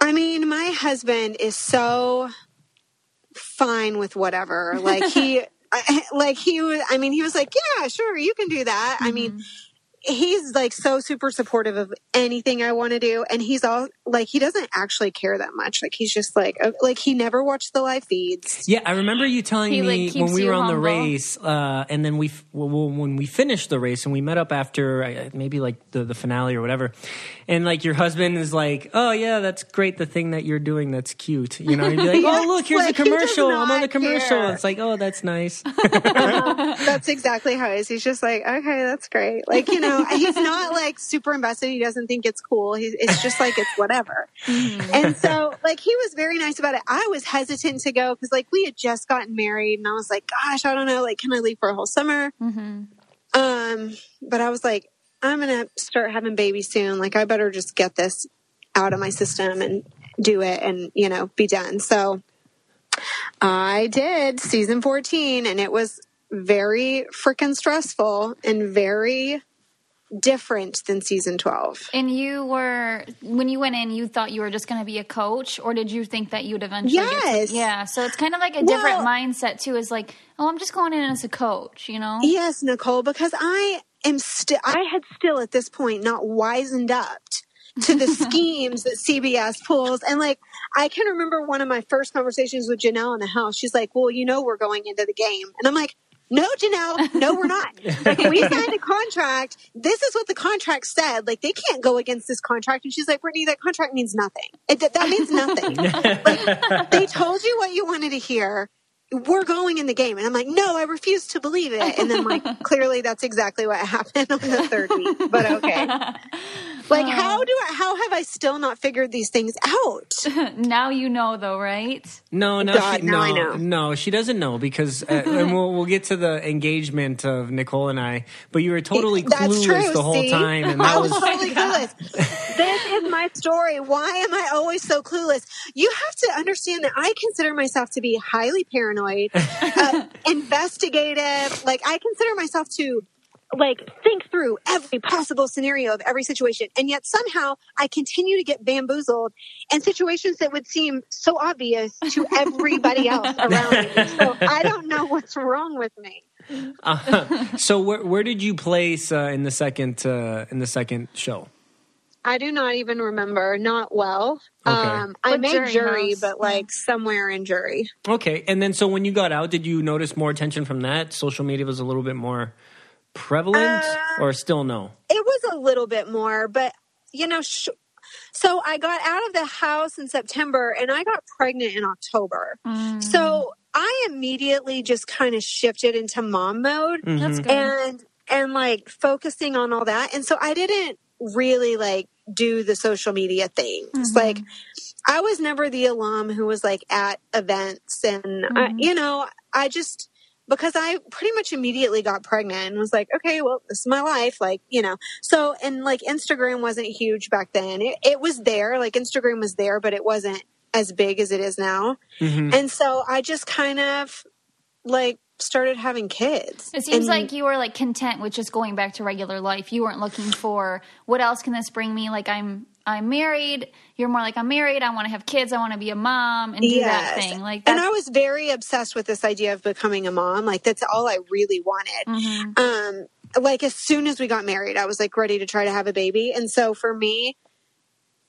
Speaker 3: I mean, my husband is so fine with whatever. Like he, [LAUGHS] I, like he was. I mean, he was like, "Yeah, sure, you can do that." I mean, mm-hmm. He's like so super supportive of anything I want to do, and he's all like, he doesn't actually care that much. Like he's just like, uh, like he never watched the live feeds.
Speaker 1: Yeah, I remember you telling
Speaker 2: He, like,
Speaker 1: me
Speaker 2: keeps
Speaker 1: when we
Speaker 2: you
Speaker 1: were on the
Speaker 2: humble.
Speaker 1: race, uh, and then we f- well, well, when we finished the race and we met up after uh, maybe like the, the finale or whatever, and like your husband is like, "Oh yeah, that's great. The thing that you're doing, that's cute." You know, you'd be like, [LAUGHS] "Oh look, here's
Speaker 3: like,
Speaker 1: a
Speaker 3: he does
Speaker 1: commercial. I'm on the
Speaker 3: not
Speaker 1: commercial."
Speaker 3: care.
Speaker 1: It's like, "Oh, that's nice." [LAUGHS]
Speaker 3: That's exactly how he is. He's just like, okay, that's great. Like, you know, he's not like super invested. He doesn't think it's cool. He's, it's just like, it's whatever. And so, like, he was very nice about it. I was hesitant to go because, like, we had just gotten married and I was like, gosh, I don't know. Like, can I leave for a whole summer? Um, but I was like, I'm going to start having babies soon. Like, I better just get this out of my system and do it and, you know, be done. So I did season 14 and it was very freaking stressful and very different than season 12.
Speaker 2: And you were when you went in, you thought you were just going to be a coach, or did you think that you'd eventually? get
Speaker 3: Yes.
Speaker 2: yeah. So it's kind of like a different
Speaker 3: Well-
Speaker 2: mindset too. Is like, oh, I'm just going in as a coach. You know?
Speaker 3: Yes, Nicole, because I am still, I had still at this point not wizened up to the [LAUGHS] schemes that CBS pulls. And like, I can remember one of my first conversations with Janelle in the house. She's like, well, you know, we're going into the game. And I'm like, no, Janelle, no, we're not. [LAUGHS] Like, we signed a contract. This is what the contract said. Like, they can't go against this contract. And she's like, Britney, that contract means nothing. It, that, that means nothing. [LAUGHS] like, they told you what you wanted to hear. We're going in the game. And I'm like, no, I refuse to believe it. And then, like, [LAUGHS] clearly that's exactly what happened on the third week. But okay. Like, how do I, how have I still not figured these things out? [LAUGHS]
Speaker 2: Now you know, though, right?
Speaker 1: No, no,
Speaker 3: God,
Speaker 1: she,
Speaker 3: now
Speaker 1: no,
Speaker 3: I know.
Speaker 1: no, she doesn't know because, uh, [LAUGHS] and we'll we'll get to the engagement of Nicole and I. But you were totally
Speaker 3: That's
Speaker 1: clueless
Speaker 3: true,
Speaker 1: the whole
Speaker 3: see?
Speaker 1: time, and [LAUGHS]
Speaker 3: I
Speaker 1: that
Speaker 3: was
Speaker 1: was
Speaker 3: totally clueless. this is my story. Why am I always so clueless? You have to understand that I consider myself to be highly paranoid, uh, investigative. Like I consider myself to like think through every possible scenario of every situation, and yet somehow I continue to get bamboozled in situations that would seem so obvious to [LAUGHS] everybody else around me. So I don't know what's wrong with me.
Speaker 1: so. Where where did you place uh, in the second uh, in the second show?
Speaker 3: I do not even remember. Not well.
Speaker 1: Okay.
Speaker 3: Um, I
Speaker 2: But
Speaker 3: made
Speaker 2: jury
Speaker 3: jury, but like somewhere in jury.
Speaker 1: Okay, and then so when you got out, did you notice more attention from that? Social media was a little bit more prevalent,
Speaker 3: Uh,
Speaker 1: or still no?
Speaker 3: It was a little bit more, but you know, sh- so I got out of the house in September and I got pregnant in October. So mm. I immediately just kind of shifted into mom mode mm-hmm.
Speaker 2: That's good.
Speaker 3: and and like focusing on all that. And so I didn't really like do the social media things. Mm-hmm. Like I was never the alum who was like at events and I, mm-hmm. you know, I just because I pretty much immediately got pregnant and was like, okay, well, this is my life. Like, you know, so, and like Instagram wasn't huge back then. It, it was there, like Instagram was there, but it wasn't as big as it is now.
Speaker 1: Mm-hmm.
Speaker 3: And so I just kind of like started having kids.
Speaker 2: It seems
Speaker 3: And-
Speaker 2: like you were like content with just going back to regular life. You weren't looking for what else can this bring me? Like I'm I'm married. You're more like I'm married. I want to have kids. I want to be a mom and do that thing. Like
Speaker 3: and I was very obsessed with this idea of becoming a mom. Like that's all I really wanted.
Speaker 2: Mm-hmm.
Speaker 3: Um, like as soon as we got married, I was like ready to try to have a baby. And so for me,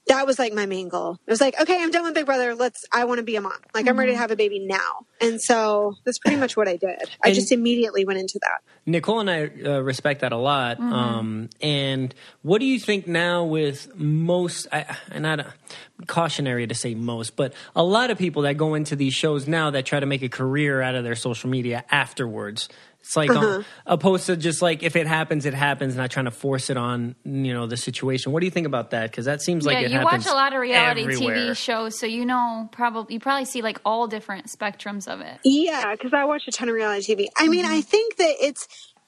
Speaker 3: that was like my main goal. It was like, okay, I'm done with Big Brother. Let's, I want to be a mom. Like I'm
Speaker 2: Mm-hmm.
Speaker 3: ready to have a baby now. And so that's pretty much what I did. I
Speaker 1: And-
Speaker 3: just immediately went into that.
Speaker 1: Nicole and I uh, respect that a lot. Um, and what do you think now with most, I, and I don't, cautionary to say most, but a lot of people that go into these shows now that try to make a career out of their social media afterwards. It's like um, opposed to just like if it happens, it happens, not trying to force it on you know the situation. What do you think about that? Because that seems like
Speaker 2: yeah,
Speaker 1: it
Speaker 2: you
Speaker 1: happens
Speaker 2: watch a lot of reality
Speaker 1: everywhere.
Speaker 2: TV shows, so you know probably you probably see like all different spectrums of it.
Speaker 3: Yeah, because I watch a ton of reality TV. I mean, I think that it's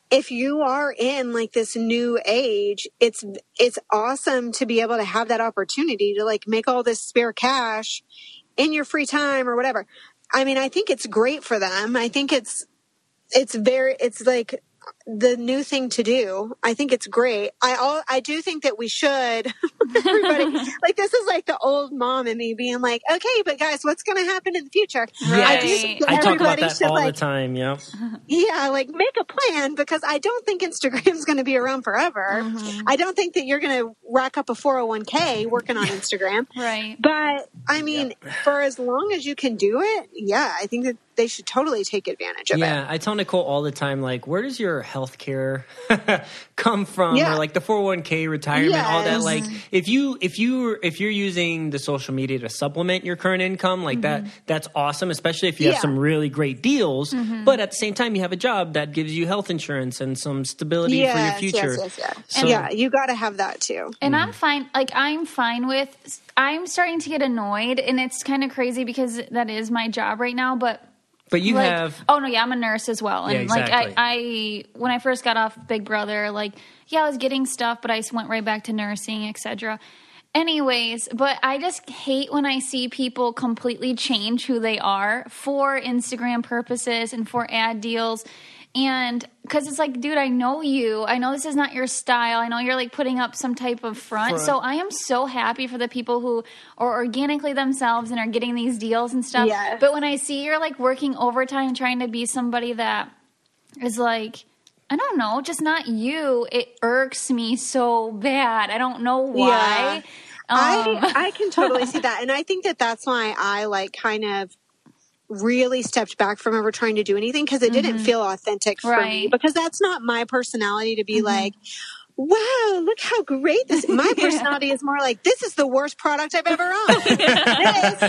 Speaker 3: if you are in like this new age, it's it's awesome to be able to have that opportunity to like make all this spare cash in your free time or whatever. I mean, I think it's great for them. I think it's it's very it's like the new thing to do. I think it's great. I all I do think that we should [LAUGHS] [LAUGHS] everybody like this is like the old mom in me being like, okay, but guys, what's going to happen in the future? I do think that
Speaker 1: I talk about
Speaker 3: everybody
Speaker 1: that
Speaker 3: should
Speaker 1: all
Speaker 3: like
Speaker 1: the time. Yeah.
Speaker 3: yeah, like make a plan because I don't think Instagram's going to be around forever.
Speaker 2: Mm-hmm.
Speaker 3: I don't think that you're going to rack up a 401k working on Instagram.
Speaker 2: Right.
Speaker 3: But I mean, for as long as you can do it, yeah, I think that they should totally take advantage of
Speaker 1: Yeah,
Speaker 3: it.
Speaker 1: Yeah, I tell Nicole all the time, like, where does your health care [LAUGHS] come from?
Speaker 3: Yeah.
Speaker 1: Or like the 401k retirement, all that. Like if you if you if you're using the social media to supplement your current income, like that that's awesome, especially if you have some really great deals. But at the same time you have a job that gives you health insurance and some stability
Speaker 3: Yes,
Speaker 1: for your future.
Speaker 3: yes, yes, yes.
Speaker 1: So-
Speaker 3: yeah, you got to have that too.
Speaker 2: And
Speaker 1: Mm-hmm.
Speaker 2: I'm fine. Like I'm fine with. I'm starting to get annoyed, and it's kind of crazy because that is my job right now. But
Speaker 1: But you
Speaker 2: like,
Speaker 1: have
Speaker 2: oh no, yeah, I'm a nurse as well. And
Speaker 1: Yeah, exactly.
Speaker 2: like I, I, when I first got off Big Brother, like yeah, I was getting stuff, but I just went right back to nursing, etc. Anyways, but I just hate when I see people completely change who they are for Instagram purposes and for ad deals. And because it's like, dude, I know you. I know this is not your style. I know you're like putting up some type of front. So I am so happy for the people who are organically themselves and are getting these deals and stuff.
Speaker 3: Yes.
Speaker 2: But when I see you're like working overtime trying to be somebody that is like, I don't know, just not you, it irks me so bad. I don't know why. Um,
Speaker 3: I I can totally [LAUGHS] see that, and I think that that's why I like kind of really stepped back from ever trying to do anything because it didn't feel authentic for me
Speaker 2: Mm-hmm. Right. Mm-hmm.
Speaker 3: because that's not my personality to be like. Wow, look how great this [LAUGHS] my personality is more like this is the worst product I've ever owned. [LAUGHS] this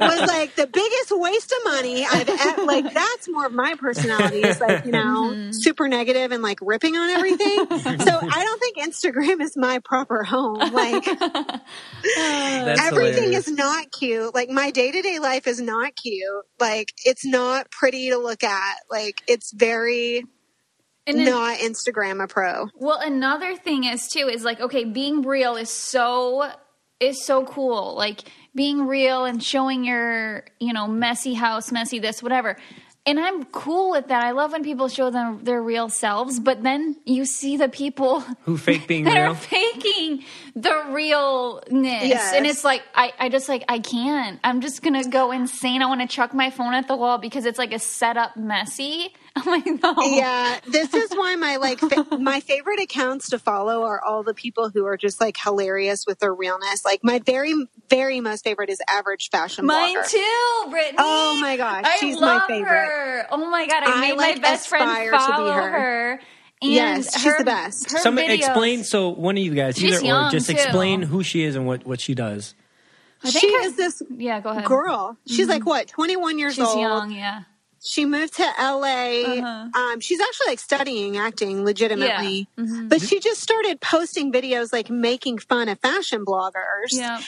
Speaker 3: was like the biggest waste of money I've ever like that's more of my personality is like, you know,
Speaker 2: Mm-hmm.
Speaker 3: super negative and like ripping on everything. so I don't think Instagram is my proper home. Like [LAUGHS] everything
Speaker 1: hilarious.
Speaker 3: is not cute. Like my day to day life is not cute. Like it's not pretty to look at. Like it's very
Speaker 2: and then-
Speaker 3: not Instagram a pro.
Speaker 2: Well, another thing is too is like okay, being real is so is so cool. Like being real and showing your you know messy house, messy this, whatever. And I'm cool with that. I love when people show them their real selves, but then you see the people [LAUGHS]
Speaker 1: who fake being
Speaker 2: that
Speaker 1: real.
Speaker 2: are faking the realness.
Speaker 3: Yes.
Speaker 2: And it's like I, I just like I can't. I'm just gonna go insane. I want to chuck my phone at the wall because it's like a setup messy. I'm like, no.
Speaker 3: Yeah, this is why my like fa- [LAUGHS] my favorite accounts to follow are all the people who are just like hilarious with their realness. Like my very very most favorite is average fashion
Speaker 2: Mine
Speaker 3: blogger.
Speaker 2: too, Britney.
Speaker 3: Oh my gosh,
Speaker 2: I
Speaker 3: she's my favorite.
Speaker 2: her. Oh my god, I,
Speaker 3: I,
Speaker 2: made
Speaker 3: like,
Speaker 2: my best friend
Speaker 3: aspire to be
Speaker 2: follow
Speaker 3: her.
Speaker 2: her. And
Speaker 3: Yes, she's
Speaker 2: her-
Speaker 3: the best.
Speaker 2: her
Speaker 1: Somebody
Speaker 2: videos-
Speaker 1: explain. So one of you guys,
Speaker 2: She's
Speaker 1: either or, just
Speaker 2: too.
Speaker 1: explain who she is and what what she does.
Speaker 2: I think
Speaker 3: She
Speaker 2: her-
Speaker 3: is this
Speaker 2: Yeah, go ahead.
Speaker 3: girl. She's mm-hmm. like what, 21 years
Speaker 2: She's
Speaker 3: old.
Speaker 2: She's young, yeah.
Speaker 3: She moved to LA.
Speaker 2: Uh-huh.
Speaker 3: Um, she's actually like studying acting legitimately,
Speaker 2: Yeah. Mm-hmm.
Speaker 3: but she just started posting videos like making fun of fashion bloggers.
Speaker 2: Yeah.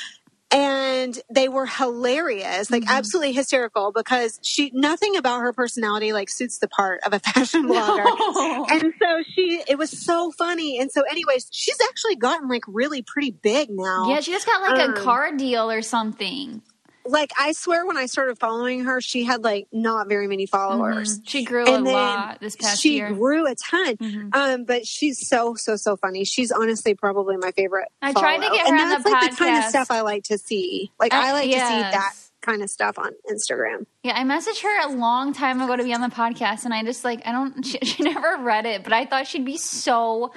Speaker 3: and they were hilarious, like
Speaker 2: Mm-hmm.
Speaker 3: absolutely hysterical because she nothing about her personality like suits the part of a [LAUGHS] fashion blogger.
Speaker 2: No.
Speaker 3: And so she it was so funny. And so anyways, she's actually gotten like really pretty big now.
Speaker 2: Yeah, she just got like a
Speaker 3: Um,
Speaker 2: car deal or something.
Speaker 3: Like I swear when I started following her, she had like not very many followers.
Speaker 2: She grew
Speaker 3: And
Speaker 2: a
Speaker 3: then
Speaker 2: lot this past
Speaker 3: she
Speaker 2: year. Mm-hmm.
Speaker 3: grew a ton. Um, but she's so, so, so funny. She's honestly probably my favorite.
Speaker 2: I tried to get her
Speaker 3: and
Speaker 2: on the
Speaker 3: that's like the kind of stuff I like to see. Like
Speaker 2: I-
Speaker 3: I, like to see that kind of stuff on Instagram.
Speaker 2: Yeah, I messaged her a long time ago to be on the podcast, and I just like I don't. [LAUGHS] She, she never read it, but I thought she'd be so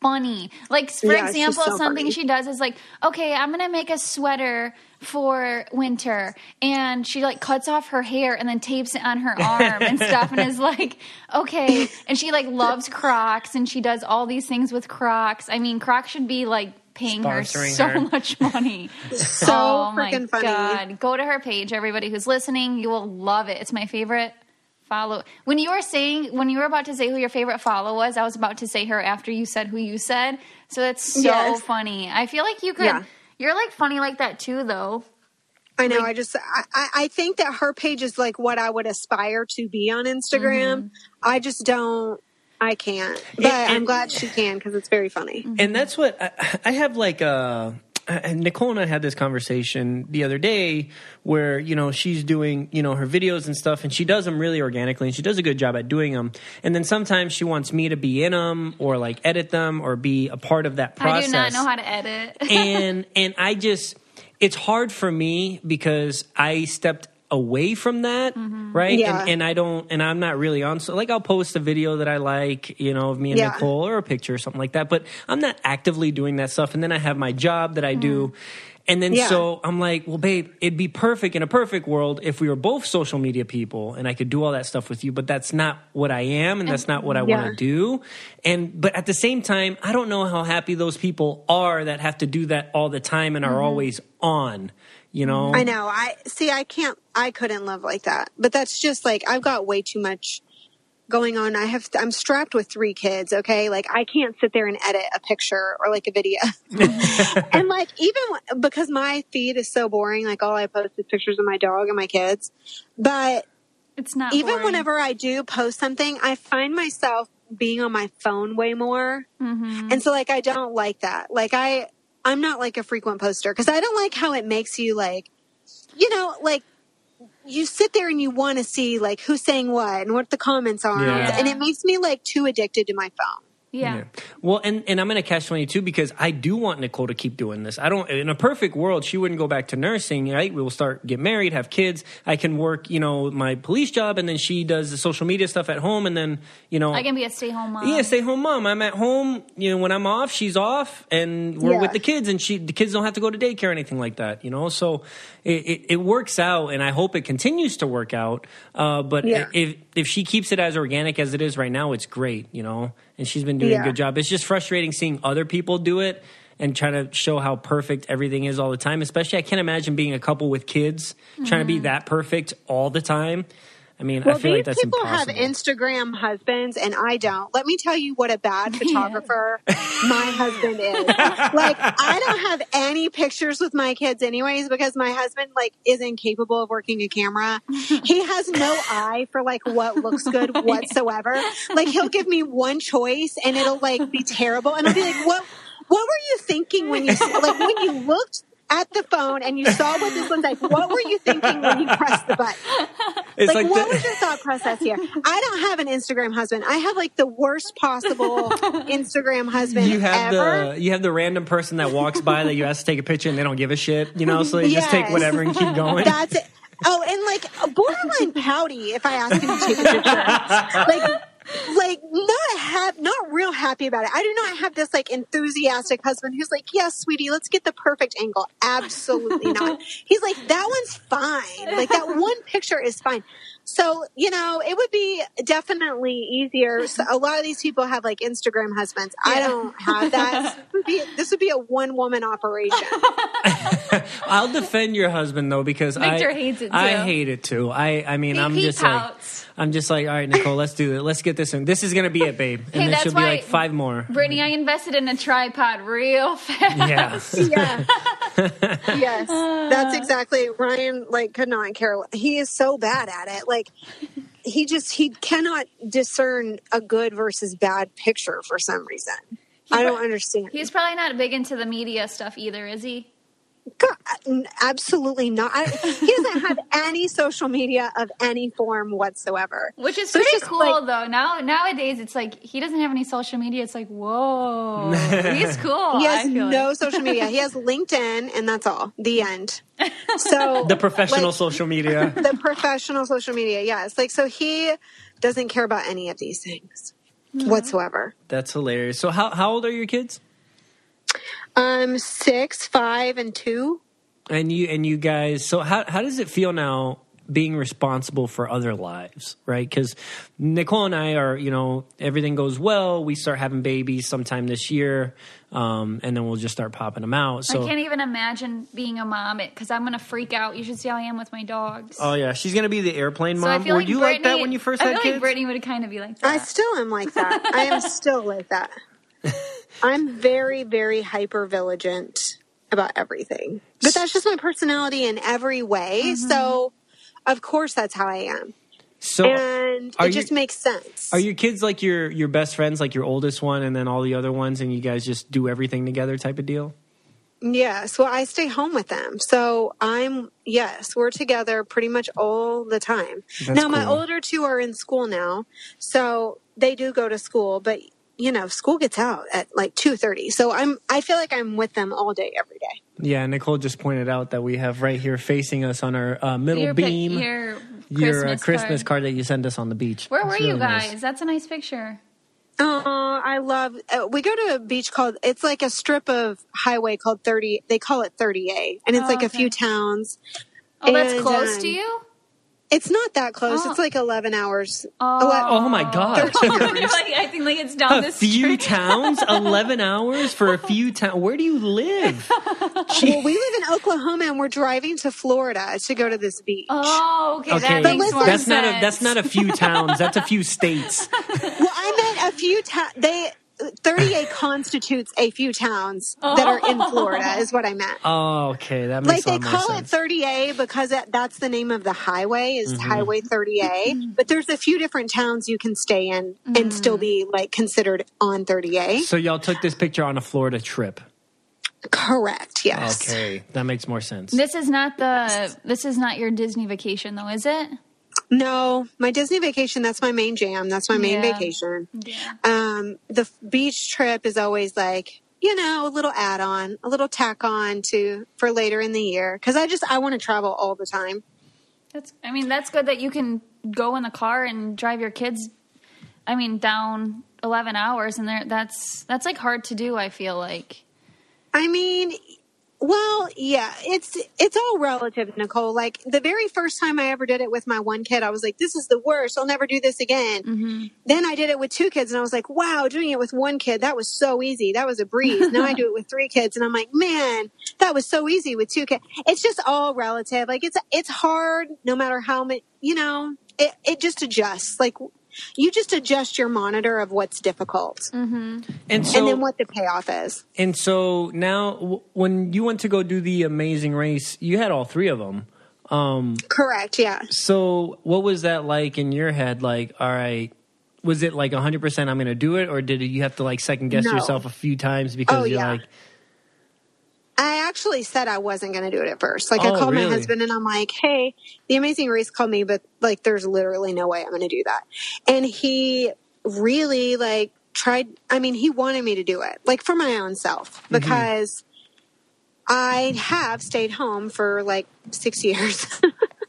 Speaker 2: funny. Like for
Speaker 3: Yeah,
Speaker 2: example,
Speaker 3: so
Speaker 2: something
Speaker 3: funny.
Speaker 2: she does is like, okay, I'm gonna make a sweater for winter, and she like cuts off her hair and then tapes it on her [LAUGHS] arm and stuff, and is like, okay, and she like loves Crocs, and she does all these things with Crocs. I mean, Crocs should be like paying her so
Speaker 1: her. [LAUGHS]
Speaker 2: much money.
Speaker 3: So
Speaker 2: oh my
Speaker 3: freaking funny.
Speaker 2: god! Go to her page, everybody who's listening. You will love it. It's my favorite follow. When you were saying, when you were about to say who your favorite follow was, I was about to say her after you said who you said. So that's so
Speaker 3: Yes.
Speaker 2: funny. I feel like you could.
Speaker 3: Yeah.
Speaker 2: You're like funny like that too, though.
Speaker 3: I know. I just, I, I I think that her page is like what I would aspire to be on Instagram.
Speaker 2: Mm-hmm.
Speaker 3: I just don't, I can't. But
Speaker 1: And-
Speaker 3: I'm glad she can because it's very funny.
Speaker 1: and that's what I, I have like a and Nicole and I had this conversation the other day where, you know, she's doing, you know, her videos and stuff and she does them really organically and she does a good job at doing them. And then sometimes she wants me to be in them or like edit them or be a part of that process.
Speaker 2: I do not know how to edit.
Speaker 1: and and I just it's hard for me because I stepped away from that,
Speaker 2: Mm-hmm.
Speaker 1: right?
Speaker 3: Yeah.
Speaker 1: And, and I don't, and I'm not really on. So, like, I'll post a video that I like, you know, of me and
Speaker 3: Yeah.
Speaker 1: Nicole or a picture or something like that. But I'm not actively doing that stuff. And then I have my job that I do. And then
Speaker 3: Yeah.
Speaker 1: so I'm like, well, babe, it'd be perfect in a perfect world if we were both social media people and I could do all that stuff with you. But that's not what I am, and that's not what I
Speaker 3: Yeah.
Speaker 1: want to do. And but at the same time, I don't know how happy those people are that have to do that all the time and are always on. You know.
Speaker 3: I know. I see. I can't. I couldn't live like that. But that's just like I've got way too much going on. I have. I'm strapped with three kids. Okay, like I can't sit there and edit a picture or like a video. [LAUGHS] and like even because my feed is so boring, like all I post is pictures of my dog and my kids. But
Speaker 2: it's not
Speaker 3: even
Speaker 2: boring.
Speaker 3: whenever I do post something, I find myself being on my phone way more.
Speaker 2: Mm-hmm.
Speaker 3: And so like I don't like that. Like I I'm not like a frequent poster because I don't like how it makes you like you know, like you sit there and you want to see like who's saying what and what the comments are
Speaker 1: Yeah.
Speaker 3: and it makes me like too addicted to my phone.
Speaker 2: Yeah.
Speaker 1: Well, and, and I'm going to catch 22 because I do want Nicole to keep doing this. I don't, in a perfect world, she wouldn't go back to nursing, right? We'll start, get married, have kids. I can work, you know, my police job and then she does the social media stuff at home and then, you know.
Speaker 2: I can be a stay home mom.
Speaker 1: yeah, stay home mom. I'm at home. You know, when I'm off, she's off, and we're
Speaker 3: Yeah.
Speaker 1: with the kids, and she the kids don't have to go to daycare or anything like that. You know, so it, it, it works out, and I hope it continues to work out. Uh, but
Speaker 3: Yeah.
Speaker 1: if if she keeps it as organic as it is right now, it's great. You know, and she's been doing a good job. It's just frustrating seeing other people do it and trying to show how perfect everything is all the time. Especially, I can't imagine being a couple with kids trying to be mm-hmm. that perfect all the time. I mean,
Speaker 3: Well,
Speaker 1: I feel
Speaker 3: these
Speaker 1: like that's
Speaker 3: people
Speaker 1: impossible.
Speaker 3: have Instagram husbands and I don't. Let me tell you what a bad [LAUGHS] photographer my husband is. Like I don't have any pictures with my kids anyways because my husband like isn't capable of working a camera. He has no eye for like what looks good [LAUGHS] whatsoever. Like he'll give me one choice and it'll like be terrible and I'll be like, "What what were you thinking when you like when you looked at the phone and you saw what this one's like. What were you thinking when you pressed the button?
Speaker 1: It's
Speaker 3: like,
Speaker 1: like
Speaker 3: what
Speaker 1: the-
Speaker 3: was your thought process here? I don't have an Instagram husband. I have like the worst possible [LAUGHS] Instagram husband
Speaker 1: you have
Speaker 3: ever.
Speaker 1: the you have the random person that walks by that you ask to take a picture and they don't give a shit, you know, so they just take whatever and keep going.
Speaker 3: That's it. Oh, and like borderline pouty if I ask him to take a picture. [LAUGHS] like like not hap- not real happy about it. I do not have this like enthusiastic husband who's like, "Yes, sweetie, let's get the perfect angle." Absolutely not. [LAUGHS] He's like, "That one's fine. Like that [LAUGHS] one picture is fine." So, you know, it would be definitely easier. So [LAUGHS] a lot of these people have like Instagram husbands. I don't have that. [LAUGHS] This would be, this would be a one woman operation. [LAUGHS]
Speaker 1: I'll defend your husband though because
Speaker 2: Victor
Speaker 1: I
Speaker 2: hates it,
Speaker 1: I hate it too. I I mean
Speaker 2: He-
Speaker 1: I'm
Speaker 2: he
Speaker 1: just
Speaker 2: pouts.
Speaker 1: like I'm just like all right, Nicole, let's do it. Let's get this in. This is gonna be it, babe. And
Speaker 2: Hey,
Speaker 1: then she'll be like five more.
Speaker 2: Britney, I invested in a tripod real fast.
Speaker 1: Yeah.
Speaker 3: Yeah. yes. That's exactly Ryan like could not care. He is so bad at it. Like he just he cannot discern a good versus bad picture for some reason. I don't understand.
Speaker 2: He's probably not big into the media stuff either, is he?
Speaker 3: God, uh, absolutely not. I, he doesn't have [LAUGHS] any social media of any form whatsoever.
Speaker 2: Which is
Speaker 3: So
Speaker 2: pretty cool
Speaker 3: like-
Speaker 2: though. Now nowadays it's like he doesn't have any social media. It's like, whoa. He's [LAUGHS] cool.
Speaker 3: He has no
Speaker 2: like.
Speaker 3: social media. He has LinkedIn, and that's all. The end. [LAUGHS] So
Speaker 1: The professional
Speaker 3: like,
Speaker 1: social media.
Speaker 3: the professional social media. Yes, like so he doesn't care about any of these things mm-hmm. whatsoever.
Speaker 1: That's hilarious. So how how old are your kids?
Speaker 3: Um, six, five, and two.
Speaker 1: And you and you guys. So how how does it feel now being responsible for other lives, right? Because Nicole and I are, you know, everything goes well. We start having babies sometime this year, um, and then we'll just start popping them out. So
Speaker 2: I can't even imagine being a mom because I'm gonna freak out. You should see how I am with my dogs.
Speaker 1: Oh yeah, she's gonna be the airplane
Speaker 2: so I
Speaker 1: mom.
Speaker 2: feel
Speaker 1: Were
Speaker 2: like
Speaker 1: you
Speaker 2: Britney,
Speaker 1: like that when you first
Speaker 2: I
Speaker 1: had
Speaker 2: feel
Speaker 1: kids?
Speaker 2: like Britney would kind of be like that.
Speaker 3: I still am like that. I am still like that. [LAUGHS] I'm very, very hyper vigilant about everything. But that's just my personality in every way. So, mm-hmm. of course, that's how I am.
Speaker 1: so uh,
Speaker 3: and
Speaker 1: are
Speaker 3: it just
Speaker 1: you-
Speaker 3: makes sense.
Speaker 1: are your kids like your your best friends, like your oldest one, and then all the other ones, and you guys just do everything together, type of deal?
Speaker 3: Yes. Well, I stay home with them. So I'm, yes, we're together pretty much all the time.
Speaker 1: That's
Speaker 3: now, my older two are in school now. So they do go to school, but you know, school gets out at like 2.30. So I'm, I feel like I'm with them all day, every day.
Speaker 1: Yeah, Nicole just pointed out that we have right here facing us on our uh, middle
Speaker 2: Your
Speaker 1: beam
Speaker 2: your
Speaker 1: your uh,
Speaker 2: Christmas
Speaker 1: Christmas
Speaker 2: card.
Speaker 1: card. that you sent us on the beach.
Speaker 2: Where
Speaker 1: It's
Speaker 2: were you
Speaker 1: really nice.
Speaker 2: guys? That's a nice picture.
Speaker 3: Oh, I love, uh, we go to a beach called, it's like a strip of highway called 30, they call it 30A. And it's
Speaker 2: Oh,
Speaker 3: like a few towns.
Speaker 2: Oh, that's close
Speaker 3: um,
Speaker 2: to you.
Speaker 3: It's not that close.
Speaker 2: Oh.
Speaker 3: It's like 11 hours.
Speaker 2: Oh.
Speaker 3: Ele-
Speaker 1: Oh my god!
Speaker 2: You're [LAUGHS] like, I think like it's down
Speaker 1: a
Speaker 2: the
Speaker 1: few
Speaker 2: street.
Speaker 1: towns, eleven hours for a few [LAUGHS] towns. Where do you live? [LAUGHS]
Speaker 3: Well, we live in Oklahoma and we're driving to Florida to go to this beach.
Speaker 2: Oh, okay,
Speaker 1: Okay,
Speaker 2: that makes more
Speaker 1: that's
Speaker 2: sense.
Speaker 1: not a that's not a few towns. That's a few states.
Speaker 3: Well, I meant a few towns. They 30A constitutes a few towns that are in Florida, [LAUGHS] is what I meant.
Speaker 1: Oh, okay, that
Speaker 3: Like
Speaker 1: makes
Speaker 3: they
Speaker 1: a lot more
Speaker 3: call
Speaker 1: sense.
Speaker 3: it 30A because that, that's the name of the highway is
Speaker 1: Mm-hmm.
Speaker 3: Highway 30A. But there's a few different towns you can stay in and still be like considered on 30A.
Speaker 1: So y'all took this picture on a Florida trip.
Speaker 3: Correct. Yes.
Speaker 1: Okay, that makes more sense.
Speaker 2: This is not the. This is not your Disney vacation, though, is it?
Speaker 3: No, my Disney vacation, that's my main jam. That's my main
Speaker 2: Yeah.
Speaker 3: vacation.
Speaker 2: Yeah.
Speaker 3: Um, the f- beach trip is always like, you know, a little add on, a little tack on to for later in the year. Cause I just, I want to travel all the time.
Speaker 2: That's. I mean, that's good that you can go in the car and drive your kids. I mean, down eleven hours, and there. That's that's like hard to do. I feel like.
Speaker 3: I mean, well, yeah, it's, it's all relative, Nicole. Like the very first time I ever did it with my one kid, I was like, this is the worst. I'll never do this again. Mm-hmm. Then I did it with two kids and I was like, wow, doing it with one kid, that was so easy. That was a breeze. now I do it with three kids and I'm like, man, that was so easy with two kids. It's just all relative. Like it's, it's hard no matter how many, you know, it, it just adjusts. Like you just adjust your monitor of what's difficult
Speaker 1: And
Speaker 3: and
Speaker 1: so,
Speaker 3: then what the payoff is.
Speaker 1: and so now, w- when you went to go do the Amazing Race, you had all three of them. Um,
Speaker 3: Correct. Yeah.
Speaker 1: so what was that like in your head? Like, all right, was it like 100% I'm going to do it? Or did you have to like second guess
Speaker 3: No.
Speaker 1: yourself a few times because
Speaker 3: Oh,
Speaker 1: you're
Speaker 3: yeah.
Speaker 1: like,
Speaker 3: I actually said I wasn't going to do it at first. Like I
Speaker 1: Oh,
Speaker 3: called
Speaker 1: really?
Speaker 3: my husband and I'm like, "Hey, the Amazing Race called me, but like, there's literally no way I'm going to do that." And he really like tried. I mean, he wanted me to do it, like for my own self,
Speaker 1: Mm-hmm.
Speaker 3: because I have stayed home for like six years,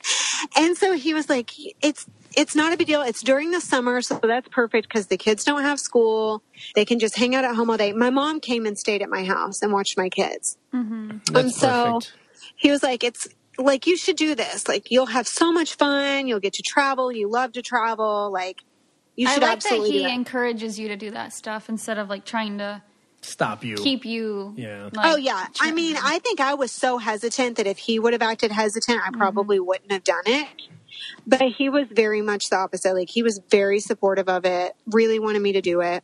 Speaker 3: [LAUGHS] and so he was like, "It's." It's not a big deal. It's during the summer, so that's perfect because the kids don't have school. They can just hang out at home all day. My mom came and stayed at my house and watched my kids. Mm-hmm.
Speaker 1: that's
Speaker 3: And so
Speaker 1: perfect.
Speaker 3: he was like, it's like, you should do this. Like, you'll have so much fun. You'll get to travel. You love to travel. Like, you should
Speaker 2: I
Speaker 3: should
Speaker 2: like that he
Speaker 3: do that.
Speaker 2: encourages you to do that stuff instead of like trying to
Speaker 1: Stop you.
Speaker 2: keep you.
Speaker 1: Yeah.
Speaker 2: like,
Speaker 3: Oh yeah. I mean, I think I was so hesitant that if he would have acted hesitant, I mm-hmm. probably wouldn't have done it. But he was very much the opposite. Like he was very supportive of it, really wanted me to do it.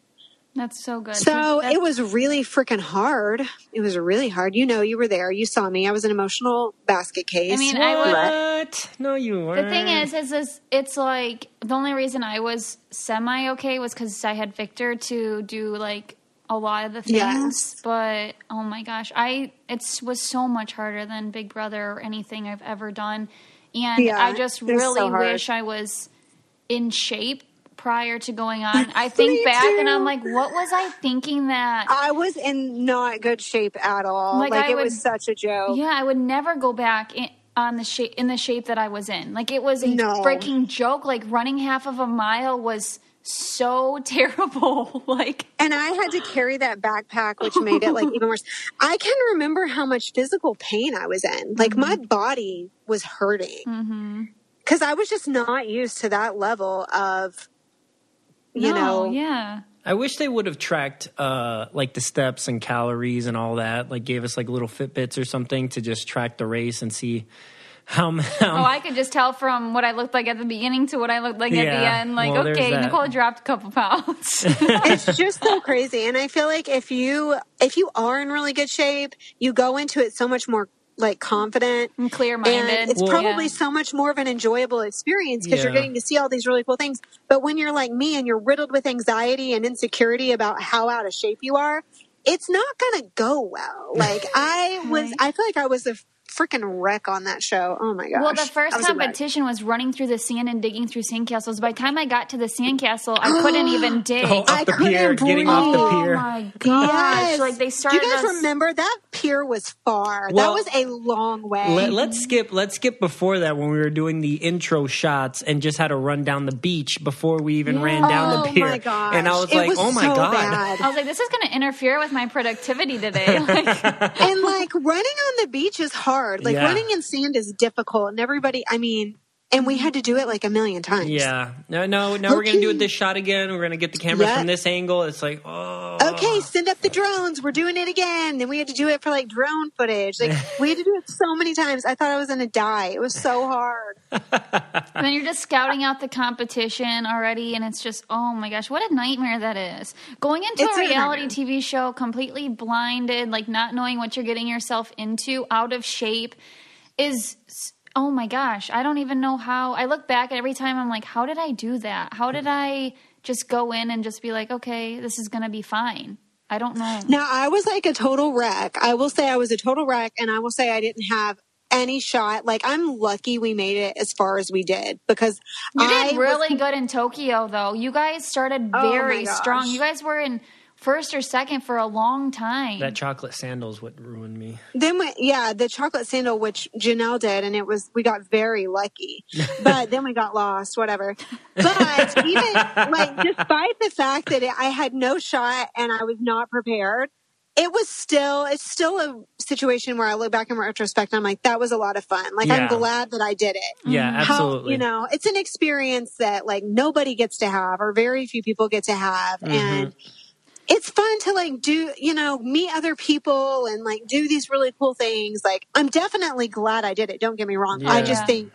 Speaker 2: That's so good.
Speaker 3: So
Speaker 2: That's-
Speaker 3: it was really freaking hard. It was really hard. You know, you were there. You saw me. I was an emotional basket case.
Speaker 2: I mean, I would.
Speaker 1: What? No, you weren't.
Speaker 2: The thing is, is this? It's like the only reason I was semi okay was because I had Victor to do like a lot of the things.
Speaker 3: Yes.
Speaker 2: But oh my gosh, I it was so much harder than Big Brother or anything I've ever done, and
Speaker 3: Yeah,
Speaker 2: I just
Speaker 3: it's so
Speaker 2: really wish I was in shape prior to going on. [LAUGHS] I think back and. I'm like, what was I thinking that?
Speaker 3: I was in not good shape at all.
Speaker 2: Like,
Speaker 3: Like, it
Speaker 2: would-
Speaker 3: was such a joke.
Speaker 2: Yeah, I would never go back in, on the shape in the shape that I was in. Like it was a
Speaker 3: No.
Speaker 2: freaking joke. Like running half of a mile was so [LAUGHS] terrible. like
Speaker 3: And I had to carry that backpack, which made it like even worse. I can remember how much physical pain I was in. Like my body was hurting because I was just not used to that level of, you
Speaker 2: no,
Speaker 3: know,
Speaker 2: yeah.
Speaker 1: I wish they would have tracked uh, like the steps and calories and all that. Like gave us like little Fitbits or something to just track the race and see how. how
Speaker 2: Oh, I could just tell from what I looked like at the beginning to what I looked like at the end. Like,
Speaker 1: well,
Speaker 2: okay. Nicole dropped a couple pounds. [LAUGHS]
Speaker 3: it's just so crazy. And I feel like if you if you are in really good shape, you go into it so much more like confident
Speaker 2: and clear minded.
Speaker 3: And it's
Speaker 1: Well-
Speaker 3: probably
Speaker 2: yeah.
Speaker 3: so much more of an enjoyable experience because you're getting to see all these really cool things. But when you're like me and you're riddled with anxiety and insecurity about how out of shape you are, it's not gonna go well. Like I was, I feel like I was a freaking wreck on that show. Oh my gosh.
Speaker 2: Well, the first
Speaker 3: was
Speaker 2: competition was running through the sand and digging through sandcastles. By the time I got to the sandcastle, I couldn't even [GASPS] dig.
Speaker 1: Oh, off
Speaker 3: I
Speaker 1: the pier,
Speaker 3: couldn't
Speaker 1: getting off the pier.
Speaker 2: Oh
Speaker 1: pier.
Speaker 2: my gosh!
Speaker 3: Yes.
Speaker 2: Like they
Speaker 3: Do
Speaker 2: started.
Speaker 3: you guys
Speaker 2: us-
Speaker 3: remember that pier was far?
Speaker 1: Well,
Speaker 3: that was a long way.
Speaker 1: Let, let's skip. Let's skip before that when we were doing the intro shots and just had to run down the beach before we even ran down the
Speaker 3: oh
Speaker 1: pier.
Speaker 3: my gosh.
Speaker 1: And I was
Speaker 3: It
Speaker 1: like, "Oh my
Speaker 3: so
Speaker 1: god!"
Speaker 3: bad.
Speaker 2: I was like, this is going to interfere with my productivity today. [LAUGHS] Like,
Speaker 3: and like running on the beach is hard. Like
Speaker 1: Yeah.
Speaker 3: running in sand is difficult, and everybody. I mean, and we had to do it like a million times.
Speaker 1: Yeah. No, no, no. We're gonna do it this shot again. We're gonna get the cameras
Speaker 3: Yeah.
Speaker 1: from this angle. It's like, oh.
Speaker 3: Okay, send up the drones. We're doing it again. Then we had to do it for like drone footage. Like [LAUGHS] we had to do it so many times. I thought I was gonna die. It was so hard. [LAUGHS]
Speaker 2: and then you're just scouting out the competition already, and it's just, oh my gosh, what a nightmare that is. Going into
Speaker 3: It's
Speaker 2: a
Speaker 3: a
Speaker 2: reality
Speaker 3: nightmare.
Speaker 2: TV show completely blinded, like not knowing what you're getting yourself into, out of shape, is. Oh my gosh, I don't even know how. I look back at every time I'm like, how did I do that? How did I just go in and just be like, okay, this is going to be fine? I don't know.
Speaker 3: Now I was like a total wreck. I will say I was a total wreck, and I will say I didn't have any shot. Like I'm lucky we made it as far as we did because
Speaker 2: You
Speaker 3: I
Speaker 2: did
Speaker 3: was
Speaker 2: really good in Tokyo, though. You guys started
Speaker 3: Oh,
Speaker 2: very
Speaker 3: gosh.
Speaker 2: strong. You guys were in first or second for a long time.
Speaker 1: That chocolate sandals what ruined me.
Speaker 3: Then we, yeah, the chocolate sandal, which Janelle did, and it was we got very lucky, but then we got lost, whatever. But even like, despite the fact that it, I had no shot and I was not prepared, it was still it's still a situation where I look back in retrospect, and I'm like, that was a lot of fun. Like,
Speaker 1: Yeah.
Speaker 3: I'm glad that I did it.
Speaker 1: Yeah,
Speaker 3: How,
Speaker 1: absolutely.
Speaker 3: you know, it's an experience that like nobody gets to have, or very few people get to have,
Speaker 1: Mm-hmm.
Speaker 3: and it's fun to like do, you know, meet other people and like do these really cool things. Like, I'm definitely glad I did it. Don't get me wrong. I just think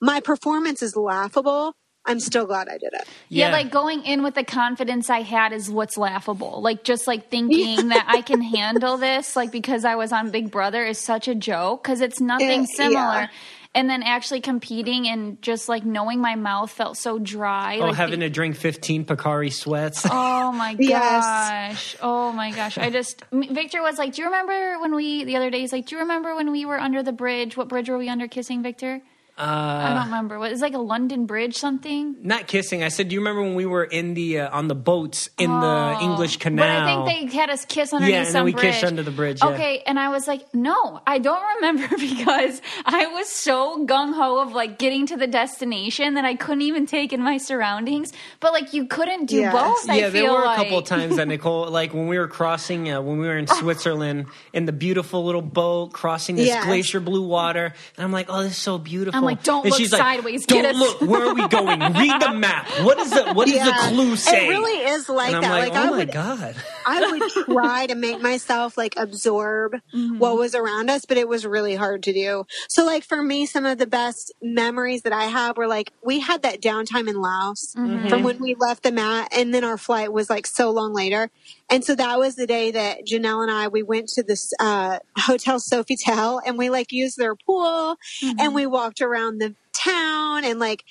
Speaker 3: my performance is laughable. I'm still glad I did it.
Speaker 2: yeah.
Speaker 1: Yeah.
Speaker 2: like going in with the confidence I had is what's laughable. Like just like thinking that I can [LAUGHS] handle this, like because I was on Big Brother is such a joke because it's nothing
Speaker 3: Yeah,
Speaker 2: similar.
Speaker 3: yeah.
Speaker 2: And then actually competing and just like knowing my mouth felt so dry.
Speaker 1: Oh,
Speaker 2: like
Speaker 1: having
Speaker 2: the-
Speaker 1: to drink 15 Pocari Sweats. [LAUGHS]
Speaker 2: Oh my [LAUGHS]
Speaker 3: Yes.
Speaker 2: gosh. Oh my gosh. I just Victor was like, "Do you remember when we the other day he's like, "Do you remember when we were under the bridge? What bridge were we under kissing, Victor?" I don't remember. What What is like a London bridge something?
Speaker 1: Not kissing. I said, do you remember when we were in the uh, on the boats in the English Canal?
Speaker 2: But I think they had us kiss underneath
Speaker 1: Yeah, and then
Speaker 2: some
Speaker 1: we
Speaker 2: bridge.
Speaker 1: kissed under the bridge, yeah.
Speaker 2: Okay, and I was like, no, I don't remember [LAUGHS] because I was so gung ho of like getting to the destination that I couldn't even take in my surroundings. But like, you couldn't do
Speaker 3: Yes.
Speaker 2: both. I
Speaker 1: yeah, there
Speaker 2: feel
Speaker 1: were a couple of times that Nicole, [LAUGHS] like when we were crossing, uh, when we were in Switzerland, in the beautiful little boat crossing this
Speaker 3: Yes.
Speaker 1: glacier blue water, and I'm like, oh, this is so beautiful.
Speaker 2: I'm like, don't
Speaker 1: and
Speaker 2: look
Speaker 1: she's like,
Speaker 2: sideways,
Speaker 1: Don't
Speaker 2: get us-
Speaker 1: look. Where are we going? [LAUGHS] Read the map. What is the what does
Speaker 3: Yeah.
Speaker 1: the clue say?
Speaker 3: It really is like
Speaker 1: and I'm
Speaker 3: that.
Speaker 1: like,
Speaker 3: Like,
Speaker 1: oh
Speaker 3: I
Speaker 1: my
Speaker 3: would
Speaker 1: god.
Speaker 3: I would [LAUGHS] try to make myself like absorb
Speaker 2: Mm-hmm.
Speaker 3: what was around us, but it was really hard to do. So like for me, some of the best memories that I have were like we had that downtime in Laos
Speaker 2: Mm-hmm.
Speaker 3: from when we left the mat and then our flight was like so long later. And so that was the day that Janelle and I we went to this uh hotel Sofitel and we like used their pool
Speaker 2: Mm-hmm.
Speaker 3: and we walked around the town and like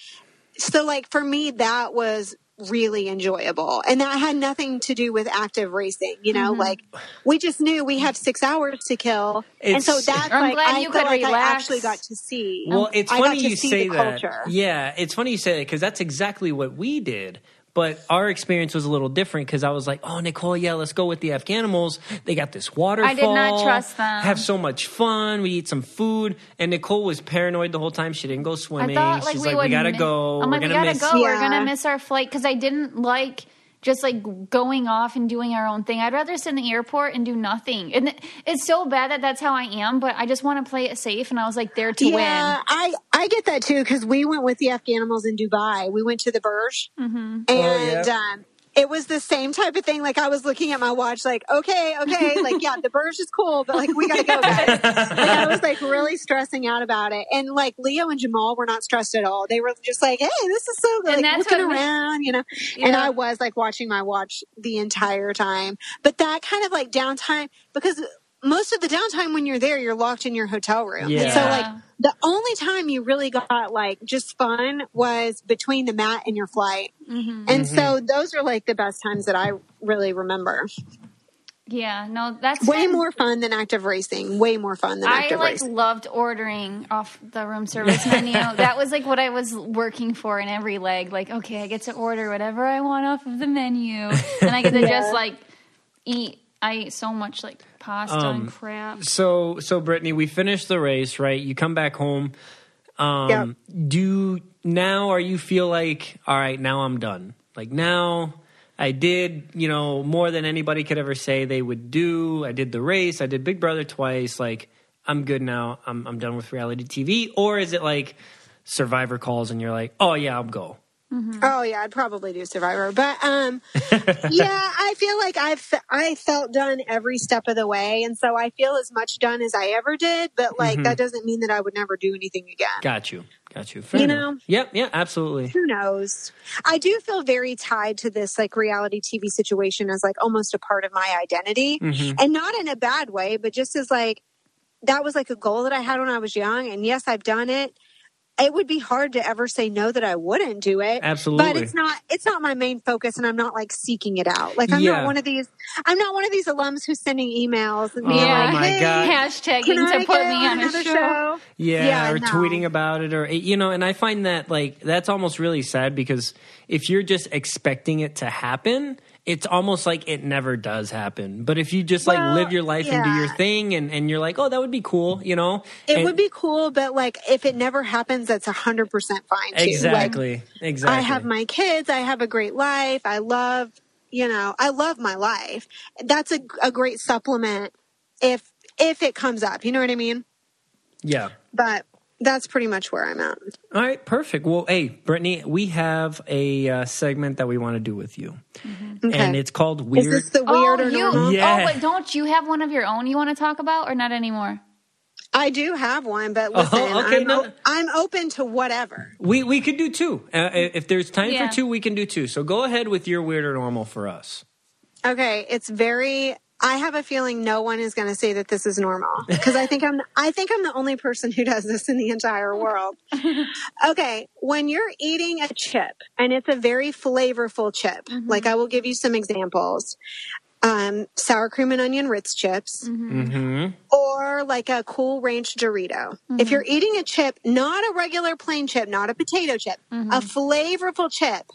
Speaker 3: so like for me that was really enjoyable and that had nothing to do with active racing you know
Speaker 2: Mm-hmm.
Speaker 3: like we just knew we have six hours to kill and so that's
Speaker 2: I'm
Speaker 3: like
Speaker 2: glad
Speaker 3: i
Speaker 2: you
Speaker 3: feel
Speaker 2: could
Speaker 3: like i actually got to see
Speaker 1: Well, it's
Speaker 3: I got
Speaker 1: funny
Speaker 3: to
Speaker 1: you
Speaker 3: see
Speaker 1: say
Speaker 3: the
Speaker 1: that.
Speaker 3: culture.
Speaker 1: Yeah, it's funny you say that because that's exactly what we did. But our experience was a little different because I was like, "Oh, Nicole, yeah, let's go with the Afghanimals. They got this waterfall.
Speaker 2: I did not trust them.
Speaker 1: Have so much fun. We eat some food." And Nicole was paranoid the whole time. She didn't go swimming.
Speaker 2: I
Speaker 1: swimming.
Speaker 2: thought like
Speaker 1: She's
Speaker 2: we
Speaker 1: like,
Speaker 2: would.
Speaker 1: "We gotta
Speaker 2: mi-
Speaker 1: go.
Speaker 2: I'm
Speaker 1: We're
Speaker 2: like, we
Speaker 1: gonna
Speaker 2: gotta
Speaker 1: miss."
Speaker 2: go. We're gonna miss our flight because I didn't like just like going off and doing our own thing. I'd rather sit in the airport and do nothing. And it's so bad that that's how I am. But I just want to play it safe. And I was like there to
Speaker 3: yeah
Speaker 2: win.
Speaker 3: i i get that too because we went with the afghanimals in dubai we went to the burj
Speaker 2: Mm-hmm.
Speaker 3: and
Speaker 1: yeah.
Speaker 3: um it was the same type of thing. Like I was looking at my watch, like, okay, okay, like, yeah, the Burj is cool, but like, we gotta go, [LAUGHS] guys. like, I was like really [LAUGHS] stressing out about it. And like Leo and Jamal were not stressed at all. They were just like, hey, this is so good.
Speaker 2: And
Speaker 3: Like, looking around, you know. And I was like watching my watch the entire time. But that kind of like downtime, because most of the downtime when you're there, you're locked in your hotel room. And so like the only time you really got like just fun was between the mat and your flight.
Speaker 2: Mm-hmm.
Speaker 3: And so those are like the best times that I really remember.
Speaker 2: Yeah, no, that's
Speaker 3: Way
Speaker 2: been-
Speaker 3: more fun than active racing. Way more fun than active racing.
Speaker 2: I
Speaker 3: active
Speaker 2: like
Speaker 3: racing.
Speaker 2: loved ordering off the room [LAUGHS] service menu. that was like what I was working for in every leg. Like, okay, I get to order whatever I want off of the menu, and I get to [LAUGHS] just like eat. I ate so much like pasta
Speaker 1: Um,
Speaker 2: and crap.
Speaker 1: So, so Britney, we finished the race, right? You come back home. Um,
Speaker 3: Yep.
Speaker 1: Do now are you feel like all right? Now I'm done. Like now I did, you know, more than anybody could ever say they would do. I did the race. I did Big Brother twice. Like I'm good now. I'm I'm done with reality TV. Or is it like Survivor calls and you're like, oh yeah, I'll go.
Speaker 3: Oh yeah, I'd probably do Survivor, but um, [LAUGHS] yeah, I feel like I've I felt done every step of the way, and so I feel as much done as I ever did. But like that doesn't mean that I would never do anything again.
Speaker 1: Got you. Got you. Fair
Speaker 3: You
Speaker 1: enough.
Speaker 3: know?
Speaker 1: Yep. Yeah. Absolutely.
Speaker 3: Who knows? I do feel very tied to this like reality TV situation as like almost a part of my identity, mm-hmm. and not in a bad way, but just as like that was like a goal that I had when I was young, and yes, I've done it. It would be hard to ever say no that I wouldn't do it.
Speaker 1: Absolutely.
Speaker 3: But it's not it's not my main focus and I'm not like seeking it out. Like I'm
Speaker 1: Yeah.
Speaker 3: not one of these I'm not one of these alums who's sending emails and
Speaker 1: Oh,
Speaker 3: being
Speaker 2: Yeah.
Speaker 3: like,
Speaker 1: my
Speaker 3: hey,
Speaker 1: God.
Speaker 2: Hashtagging
Speaker 3: can I
Speaker 2: to put me on a
Speaker 3: another
Speaker 2: show.
Speaker 1: Yeah,
Speaker 3: Yeah,
Speaker 1: or
Speaker 3: no.
Speaker 1: tweeting about it, or eh, you know, and I find that like that's almost really sad because if you're just expecting it to happen, it's almost like it never does happen. But if you just like
Speaker 3: Well,
Speaker 1: live your life and do your thing, and and you're like, oh, that would be cool, you know,
Speaker 3: It
Speaker 1: And-
Speaker 3: would be cool, but like if it never happens, that's a hundred percent fine too. Like,
Speaker 1: exactly, exactly.
Speaker 3: I have my kids. I have a great life. I love, you know, I love my life. That's a, a great supplement if if it comes up. You know what I mean?
Speaker 1: yeah.
Speaker 3: But that's pretty much where I'm at.
Speaker 1: All right, perfect. Well, hey, Britney, we have a uh, segment that we want to do with you,
Speaker 3: Okay.
Speaker 1: and it's called "Weird."
Speaker 3: Is
Speaker 1: Weird.
Speaker 3: this the weird
Speaker 2: oh,
Speaker 3: or
Speaker 2: you,
Speaker 3: normal?
Speaker 1: Yeah.
Speaker 2: oh, but don't you have one of your own you want to talk about, or not anymore?
Speaker 3: I do have one, but
Speaker 1: Oh, okay,
Speaker 3: I'm,
Speaker 1: no.
Speaker 3: o- I'm open to whatever.
Speaker 1: we we could do two. Uh, if there's time
Speaker 2: Yeah.
Speaker 1: for two, we can do two. So go ahead with your weird or normal for us.
Speaker 3: Okay, it's very. I have a feeling no one is going to say that this is normal because I think I'm. I think I'm the only person who does this in the entire world. [LAUGHS] Okay, when you're eating a chip and it's a very flavorful chip, like I will give you some examples: um, sour cream and onion Ritz chips,
Speaker 1: Mm-hmm.
Speaker 3: or like a Cool Ranch Dorito. If you're eating a chip, not a regular plain chip, not a potato chip, a flavorful chip,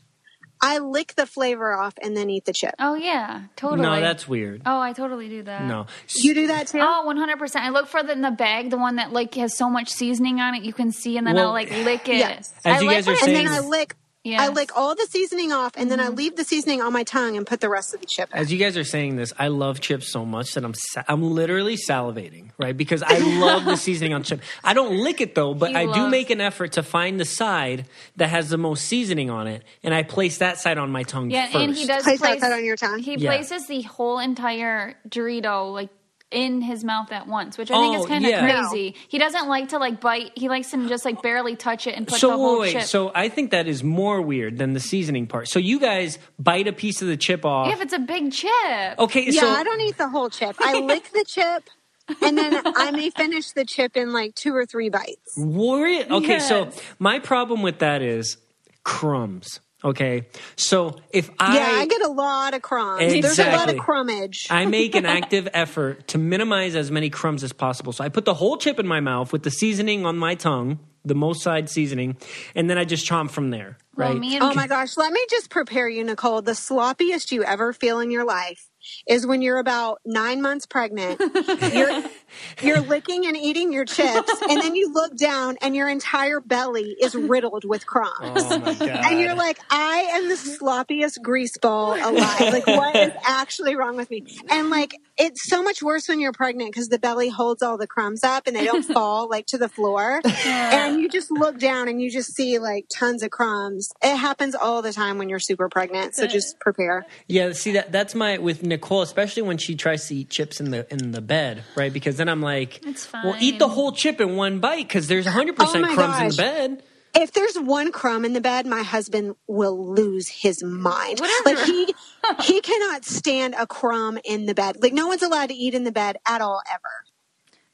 Speaker 3: I lick the flavor off and then eat the chip.
Speaker 2: Oh yeah, totally.
Speaker 1: No, that's weird.
Speaker 2: Oh, I totally do that.
Speaker 1: No.
Speaker 3: You do that too?
Speaker 2: Oh, 100%. I look for the in the bag, the one that like has so much seasoning on it you can see and then
Speaker 1: Well,
Speaker 2: I'll like lick it.
Speaker 3: Yes.
Speaker 1: As
Speaker 2: I
Speaker 1: you
Speaker 2: like
Speaker 1: guys are
Speaker 2: when
Speaker 3: and then I lick
Speaker 2: Yes.
Speaker 3: I lick all the seasoning off and then I mm-hmm. leave the seasoning on my tongue and put the rest of the chip in.
Speaker 1: As you guys are saying this, I love chips so much that I'm sa- I'm literally salivating, right? Because [LAUGHS] I love the seasoning on chip. I don't lick it though, but
Speaker 2: You
Speaker 1: I do make an effort to find the side that has the most seasoning on it, and I place that side on my tongue
Speaker 2: Yeah,
Speaker 1: first.
Speaker 2: and he does
Speaker 3: Place that
Speaker 2: place
Speaker 3: side on your tongue?
Speaker 2: He
Speaker 1: Yeah.
Speaker 2: places the whole entire Dorito like in his mouth at once, which I think
Speaker 1: Oh,
Speaker 2: is kind of
Speaker 1: yeah.
Speaker 2: crazy. He doesn't like to like bite. He likes to just like barely touch it and put
Speaker 1: So
Speaker 2: the whole
Speaker 1: wait,
Speaker 2: chip.
Speaker 1: so I think that is more weird than the seasoning part. So you guys bite a piece of the chip off.
Speaker 2: yeah, if it's a big chip.
Speaker 1: okay,
Speaker 3: Yeah,
Speaker 1: so
Speaker 3: I don't eat the whole chip. I lick the chip and then I may [LAUGHS] finish the chip in like two or three bites.
Speaker 1: Worry. Okay, so my problem with that is crumbs. Okay, so if I
Speaker 3: yeah, I get a lot of crumbs. There's a lot of crumbage.
Speaker 1: I make an [LAUGHS] active effort to minimize as many crumbs as possible. So I put the whole chip in my mouth with the seasoning on my tongue, the most side seasoning, and then I just chomp from there. Right?
Speaker 2: Well, me and
Speaker 3: Oh my gosh, let me just prepare you, Nicole. The sloppiest you ever feel in your life is when you're about nine months pregnant. [LAUGHS] You're, you're licking and eating your chips, and then you look down and your entire belly is riddled with crumbs.
Speaker 1: oh my god!
Speaker 3: And you're like, I am the sloppiest grease ball alive. Like, what is actually wrong with me? And like, it's so much worse when you're pregnant because the belly holds all the crumbs up and they don't [LAUGHS] fall like to the floor. And you just look down and you just see like tons of crumbs. It happens all the time when you're super pregnant. So just prepare.
Speaker 1: yeah, see that that's my with Nicole, especially when she tries to eat chips in the in the bed, right? Because then I'm like,
Speaker 2: It's
Speaker 1: well, eat the whole chip in one bite because there's 100
Speaker 3: Oh
Speaker 1: percent
Speaker 3: my
Speaker 1: crumbs in the bed.
Speaker 3: If there's one crumb in the bed, my husband will lose his mind.
Speaker 2: Whatever.
Speaker 3: Like he [LAUGHS] he cannot stand a crumb in the bed. Like no one's allowed to eat in the bed at all ever.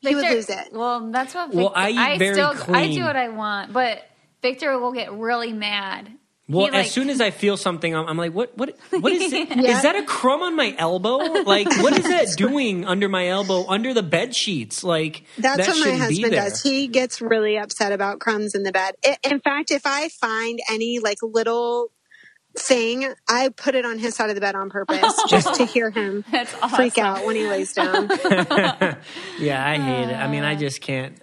Speaker 3: He would lose it.
Speaker 2: Well, that's what.
Speaker 1: Well,
Speaker 2: Victor,
Speaker 1: I eat very
Speaker 2: still I do what I want, but Victor will get really mad
Speaker 1: Well,
Speaker 2: He, like-
Speaker 1: as soon as I feel something, I'm, I'm like, what, what, what is it? [LAUGHS] Is that a crumb on my elbow? Like, what is that [LAUGHS] doing under my elbow, under the bed sheets? Like,
Speaker 3: That's
Speaker 1: that
Speaker 3: what my husband does. He gets really upset about crumbs in the bed. I in fact, if I find any like little thing, I put it on his side of the bed on purpose [LAUGHS] just to hear him
Speaker 2: That's
Speaker 3: freak out when he lays down.
Speaker 1: Yeah, I hate it. I mean,
Speaker 2: Uh.
Speaker 1: I just can't.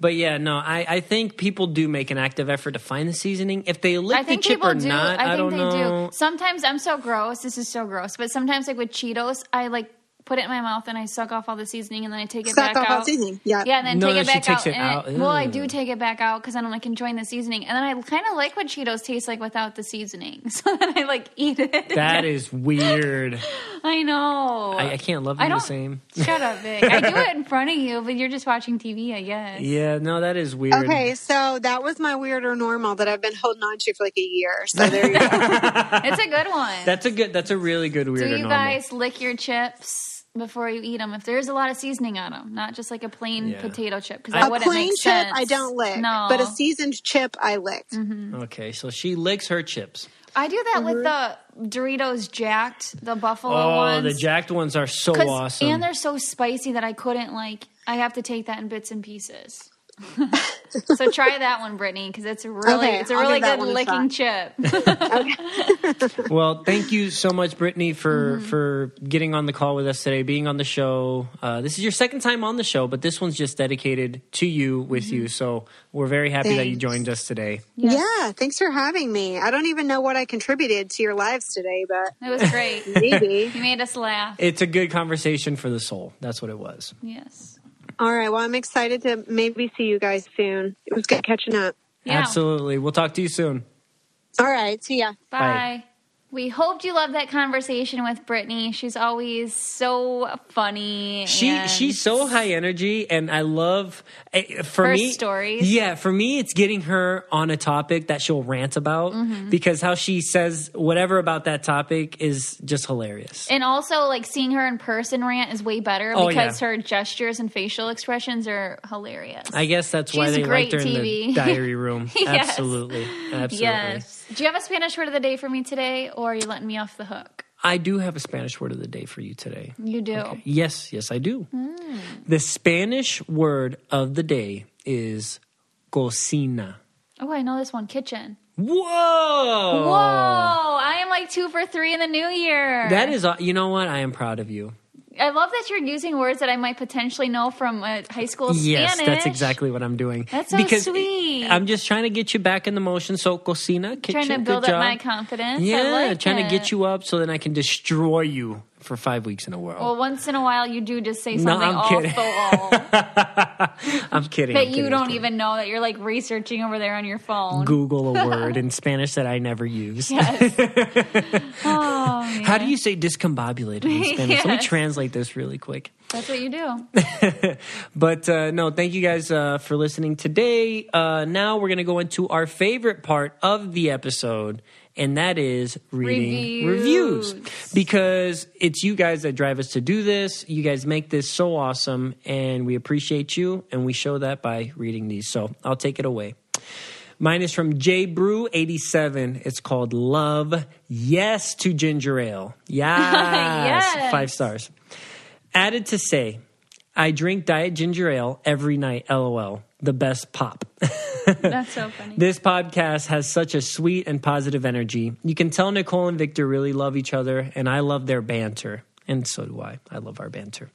Speaker 1: But yeah, no, I, I think people do make an active effort to find the seasoning. If they lick
Speaker 2: I think
Speaker 1: the chip
Speaker 2: people
Speaker 1: or
Speaker 2: do.
Speaker 1: not,
Speaker 2: I,
Speaker 1: I,
Speaker 2: think
Speaker 1: don't
Speaker 2: they
Speaker 1: know.
Speaker 2: do. Sometimes I'm so gross. This is so gross. But sometimes, like with Cheetos, I like put it in my mouth and I suck off all the seasoning and then I take it
Speaker 3: Suck
Speaker 2: back
Speaker 3: off all
Speaker 2: out.
Speaker 3: seasoning. Yeah.
Speaker 2: Yeah, and then
Speaker 1: No,
Speaker 2: take
Speaker 1: no,
Speaker 2: it
Speaker 1: she
Speaker 2: back
Speaker 1: takes
Speaker 2: out.
Speaker 1: it
Speaker 2: and
Speaker 1: out.
Speaker 2: well, I do take it back out because then I don't like enjoying the seasoning. And then I kind of like what Cheetos taste like without the seasoning. [LAUGHS] So then I like eat it.
Speaker 1: That is weird. [LAUGHS]
Speaker 2: I know.
Speaker 1: I, I can't love them the
Speaker 2: don't-
Speaker 1: same. [LAUGHS]
Speaker 2: Shut up, Vic. I do it in front of you, but you're just watching TV, I guess.
Speaker 1: Yeah, no, that is weird.
Speaker 3: Okay, so that was my weird or normal that I've been holding on to for like a year. So there you go.
Speaker 2: It's a good one.
Speaker 1: That's a good. That's a really good weird
Speaker 2: Do
Speaker 1: or
Speaker 2: you
Speaker 1: normal.
Speaker 2: guys lick your chips before you eat them? If there's a lot of seasoning on them, not just like a plain
Speaker 1: Yeah.
Speaker 2: potato chip, because
Speaker 1: I-
Speaker 2: that
Speaker 3: a
Speaker 2: wouldn't
Speaker 3: plain
Speaker 2: make
Speaker 3: chip,
Speaker 2: sense.
Speaker 3: I don't lick,
Speaker 2: No,
Speaker 3: but a seasoned chip, I licked. Mm-hmm.
Speaker 1: Okay, so she licks her chips.
Speaker 2: I do that with mm-hmm. the Doritos Jacked, the buffalo
Speaker 1: Oh,
Speaker 2: ones.
Speaker 1: the jacked ones are so awesome.
Speaker 2: And they're so spicy that I couldn't like. I have to take that in bits and pieces. So try that one, Britney, because it's really
Speaker 3: Okay,
Speaker 2: it's a
Speaker 3: I'll
Speaker 2: really good licking chip. [LAUGHS] [LAUGHS]
Speaker 1: Well, thank you so much, Britney, for
Speaker 2: Mm-hmm.
Speaker 1: for getting on the call with us today, being on the show. Uh, this is your second time on the show, but this one's just dedicated to you with
Speaker 2: Mm-hmm.
Speaker 1: you. So we're very happy that you joined us today.
Speaker 3: Yeah, thanks for having me. I don't even know what I contributed to your lives today, but
Speaker 2: It was great. [LAUGHS]
Speaker 3: maybe.
Speaker 2: you made us laugh.
Speaker 1: It's a good conversation for the soul. That's what it was.
Speaker 2: Yes.
Speaker 3: All right, well, I'm excited to maybe see you guys soon. It was good catching up.
Speaker 2: Yeah.
Speaker 1: Absolutely. We'll talk to you soon.
Speaker 3: All right, see ya.
Speaker 2: Bye.
Speaker 1: Bye.
Speaker 2: We hoped you loved that conversation with Britney. She's always so funny.
Speaker 1: She she's so high energy, and I love eh, for
Speaker 2: Her
Speaker 1: me
Speaker 2: stories.
Speaker 1: Yeah, for me, it's getting her on a topic that she'll rant about
Speaker 2: Mm-hmm.
Speaker 1: because how she says whatever about that topic is just hilarious.
Speaker 2: And also, like seeing her in person rant is way better
Speaker 1: Oh,
Speaker 2: because
Speaker 1: yeah.
Speaker 2: her gestures and facial expressions are hilarious.
Speaker 1: I guess that's why
Speaker 2: She's
Speaker 1: they
Speaker 2: great
Speaker 1: liked her in
Speaker 2: TV.
Speaker 1: the diary room. [LAUGHS]
Speaker 2: Yes.
Speaker 1: Absolutely, absolutely.
Speaker 2: Yes. Do you have a Spanish word of the day for me today, or are you letting me off the hook?
Speaker 1: I do have a Spanish word of the day for you today.
Speaker 2: You do.
Speaker 1: Yes, yes, I do.
Speaker 2: Hmm.
Speaker 1: The Spanish word of the day is cocina.
Speaker 2: Oh, I know this one. Kitchen.
Speaker 1: Whoa!
Speaker 2: Whoa! I am like two for three in the new year.
Speaker 1: That is, uh, you know what? I am proud of you.
Speaker 2: I love that you're using words that I might potentially know from high school
Speaker 1: Yes,
Speaker 2: Spanish.
Speaker 1: that's exactly what I'm doing.
Speaker 2: That's so
Speaker 1: because
Speaker 2: sweet.
Speaker 1: I'm just trying to get you back in the motion. So, cocina, kitchen,
Speaker 2: Trying to build up
Speaker 1: job.
Speaker 2: my confidence.
Speaker 1: Yeah,
Speaker 2: like
Speaker 1: trying to get you up so then I can destroy you for five weeks in a row.
Speaker 2: Well, once in a while, you do just say
Speaker 1: No,
Speaker 2: something
Speaker 1: I'm
Speaker 2: off
Speaker 1: kidding. [LAUGHS] I'm kidding.
Speaker 2: that
Speaker 1: I'm
Speaker 2: you
Speaker 1: kidding,
Speaker 2: don't even know that you're like researching over there on your phone.
Speaker 1: Google a [LAUGHS] word in Spanish that I never use.
Speaker 2: Yes. [LAUGHS] oh.
Speaker 1: How do you say discombobulated in Spanish? Let me translate this really quick.
Speaker 2: That's what you do.
Speaker 1: But uh, no, thank you guys uh, for listening today. Uh, now we're going to go into our favorite part of the episode, and that is reading
Speaker 2: Reviews.
Speaker 1: reviews. Because it's you guys that drive us to do this. You guys make this so awesome, and we appreciate you, and we show that by reading these. So I'll take it away. Mine is from J Brew 87. It's called Love Yes to Ginger Ale. [LAUGHS] Yes.
Speaker 2: Yes.
Speaker 1: Five stars. Added to say, I drink diet ginger ale every night. LOL. The best pop. [LAUGHS]
Speaker 2: That's so funny.
Speaker 1: This podcast has such a sweet and positive energy. You can tell Nicole and Victor really love each other, and I love their banter. And so do I. I love our banter.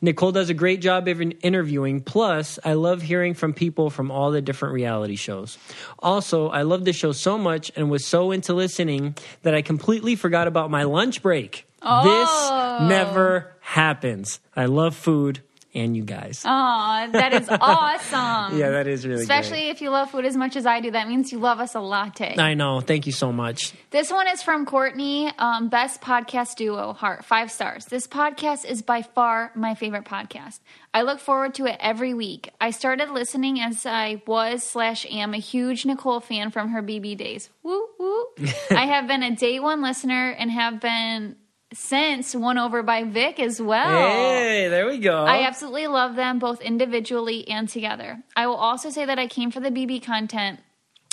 Speaker 1: Nicole does a great job of interviewing. Plus, I love hearing from people from all the different reality shows. Also, I love the show so much and was so into listening that I completely forgot about my lunch break.
Speaker 2: Oh.
Speaker 1: This never happens. I love food and you guys.
Speaker 2: Aw, that is [LAUGHS] awesome.
Speaker 1: yeah, that is really good.
Speaker 2: Especially
Speaker 1: great.
Speaker 2: if you love food as much as I do. That means you love us a latte.
Speaker 1: I know. Thank you so much.
Speaker 2: This one is from Courtney. Um, best podcast duo, Heart, five stars. This podcast is by far my favorite podcast. I look forward to it every week. I started listening as I was slash am a huge Nicole fan from her BB days. Woo woo. [LAUGHS] I have been a day one listener and have been since won over by Vic as well.
Speaker 1: Hey, there we go.
Speaker 2: I absolutely love them both individually and together. I will also say that I came for the BB content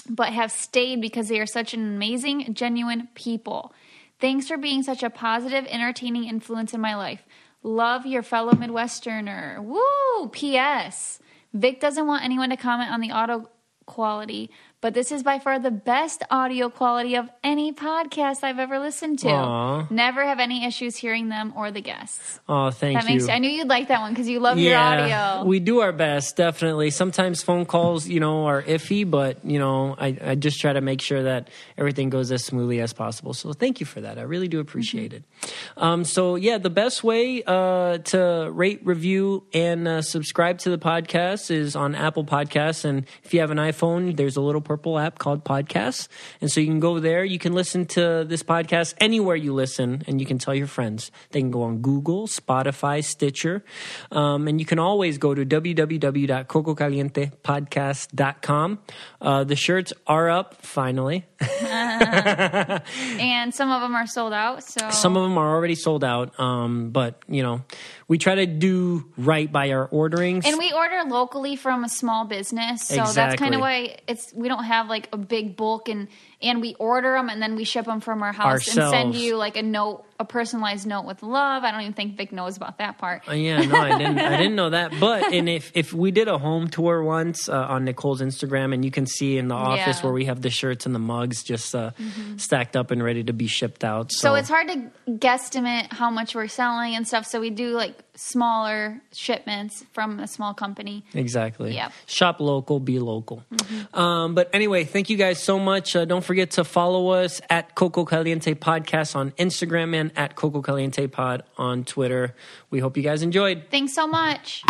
Speaker 2: but have stayed because they are such an amazing, genuine people. Thanks for being such a positive, entertaining influence in my life. Love your fellow Midwesterner. Woo! P.S. Vic doesn't want anyone to comment on the auto quality, but this is by far the best audio quality of any podcast I've ever listened to.
Speaker 1: Aw.
Speaker 2: Never have any issues hearing them or the guests.
Speaker 1: Oh, thank
Speaker 2: That
Speaker 1: you.
Speaker 2: makes I knew you'd like that one because you love your audio.
Speaker 1: We do our best, definitely. Sometimes phone calls, you know, are iffy, but you know, I, I just try to make sure that everything goes as smoothly as possible. So thank you for that. I really do appreciate it. Um, so yeah, the best way uh, to rate, review, and uh, subscribe to the podcast is on Apple Podcasts. And if you have an iPhone, there's a little purple app called Podcasts, and so you can go there. You can listen to this podcast anywhere you listen, and you can tell your friends. They can go on Google, Spotify, Stitcher, um, and you can always go to www.cococalientepodcast.com. Uh, the shirts are up finally. [LAUGHS]
Speaker 2: and some of them are sold out. So
Speaker 1: Some of them are already sold out, um, but you know, we try to do right by our orderings.
Speaker 2: And we order locally from a small business, so that's kind of why it's we don't have like a big bulk and and we order them and then we ship them from our house and send you like a note, a personalized note with love. I don't even think Vic knows about that part.
Speaker 1: Uh, yeah, no, I didn't. I didn't know that. But [LAUGHS] and if if we did a home tour once uh, on Nicole's Instagram, and you can see in the office
Speaker 2: Yeah. Mm-hmm.
Speaker 1: where we have the shirts and the mugs just uh, stacked up and ready to be shipped out. So,
Speaker 2: So it's hard to guesstimate how much we're selling and stuff. So we do like smaller shipments from a small company.
Speaker 1: Exactly.
Speaker 2: Yep.
Speaker 1: Shop local, be local.
Speaker 2: Mm-hmm.
Speaker 1: Um, but anyway, thank you guys so much. Uh, don't forget to follow us at Coco Caliente Podcast on Instagram and at Coco Caliente Pod on Twitter. We hope you guys enjoyed.
Speaker 2: Thanks so much.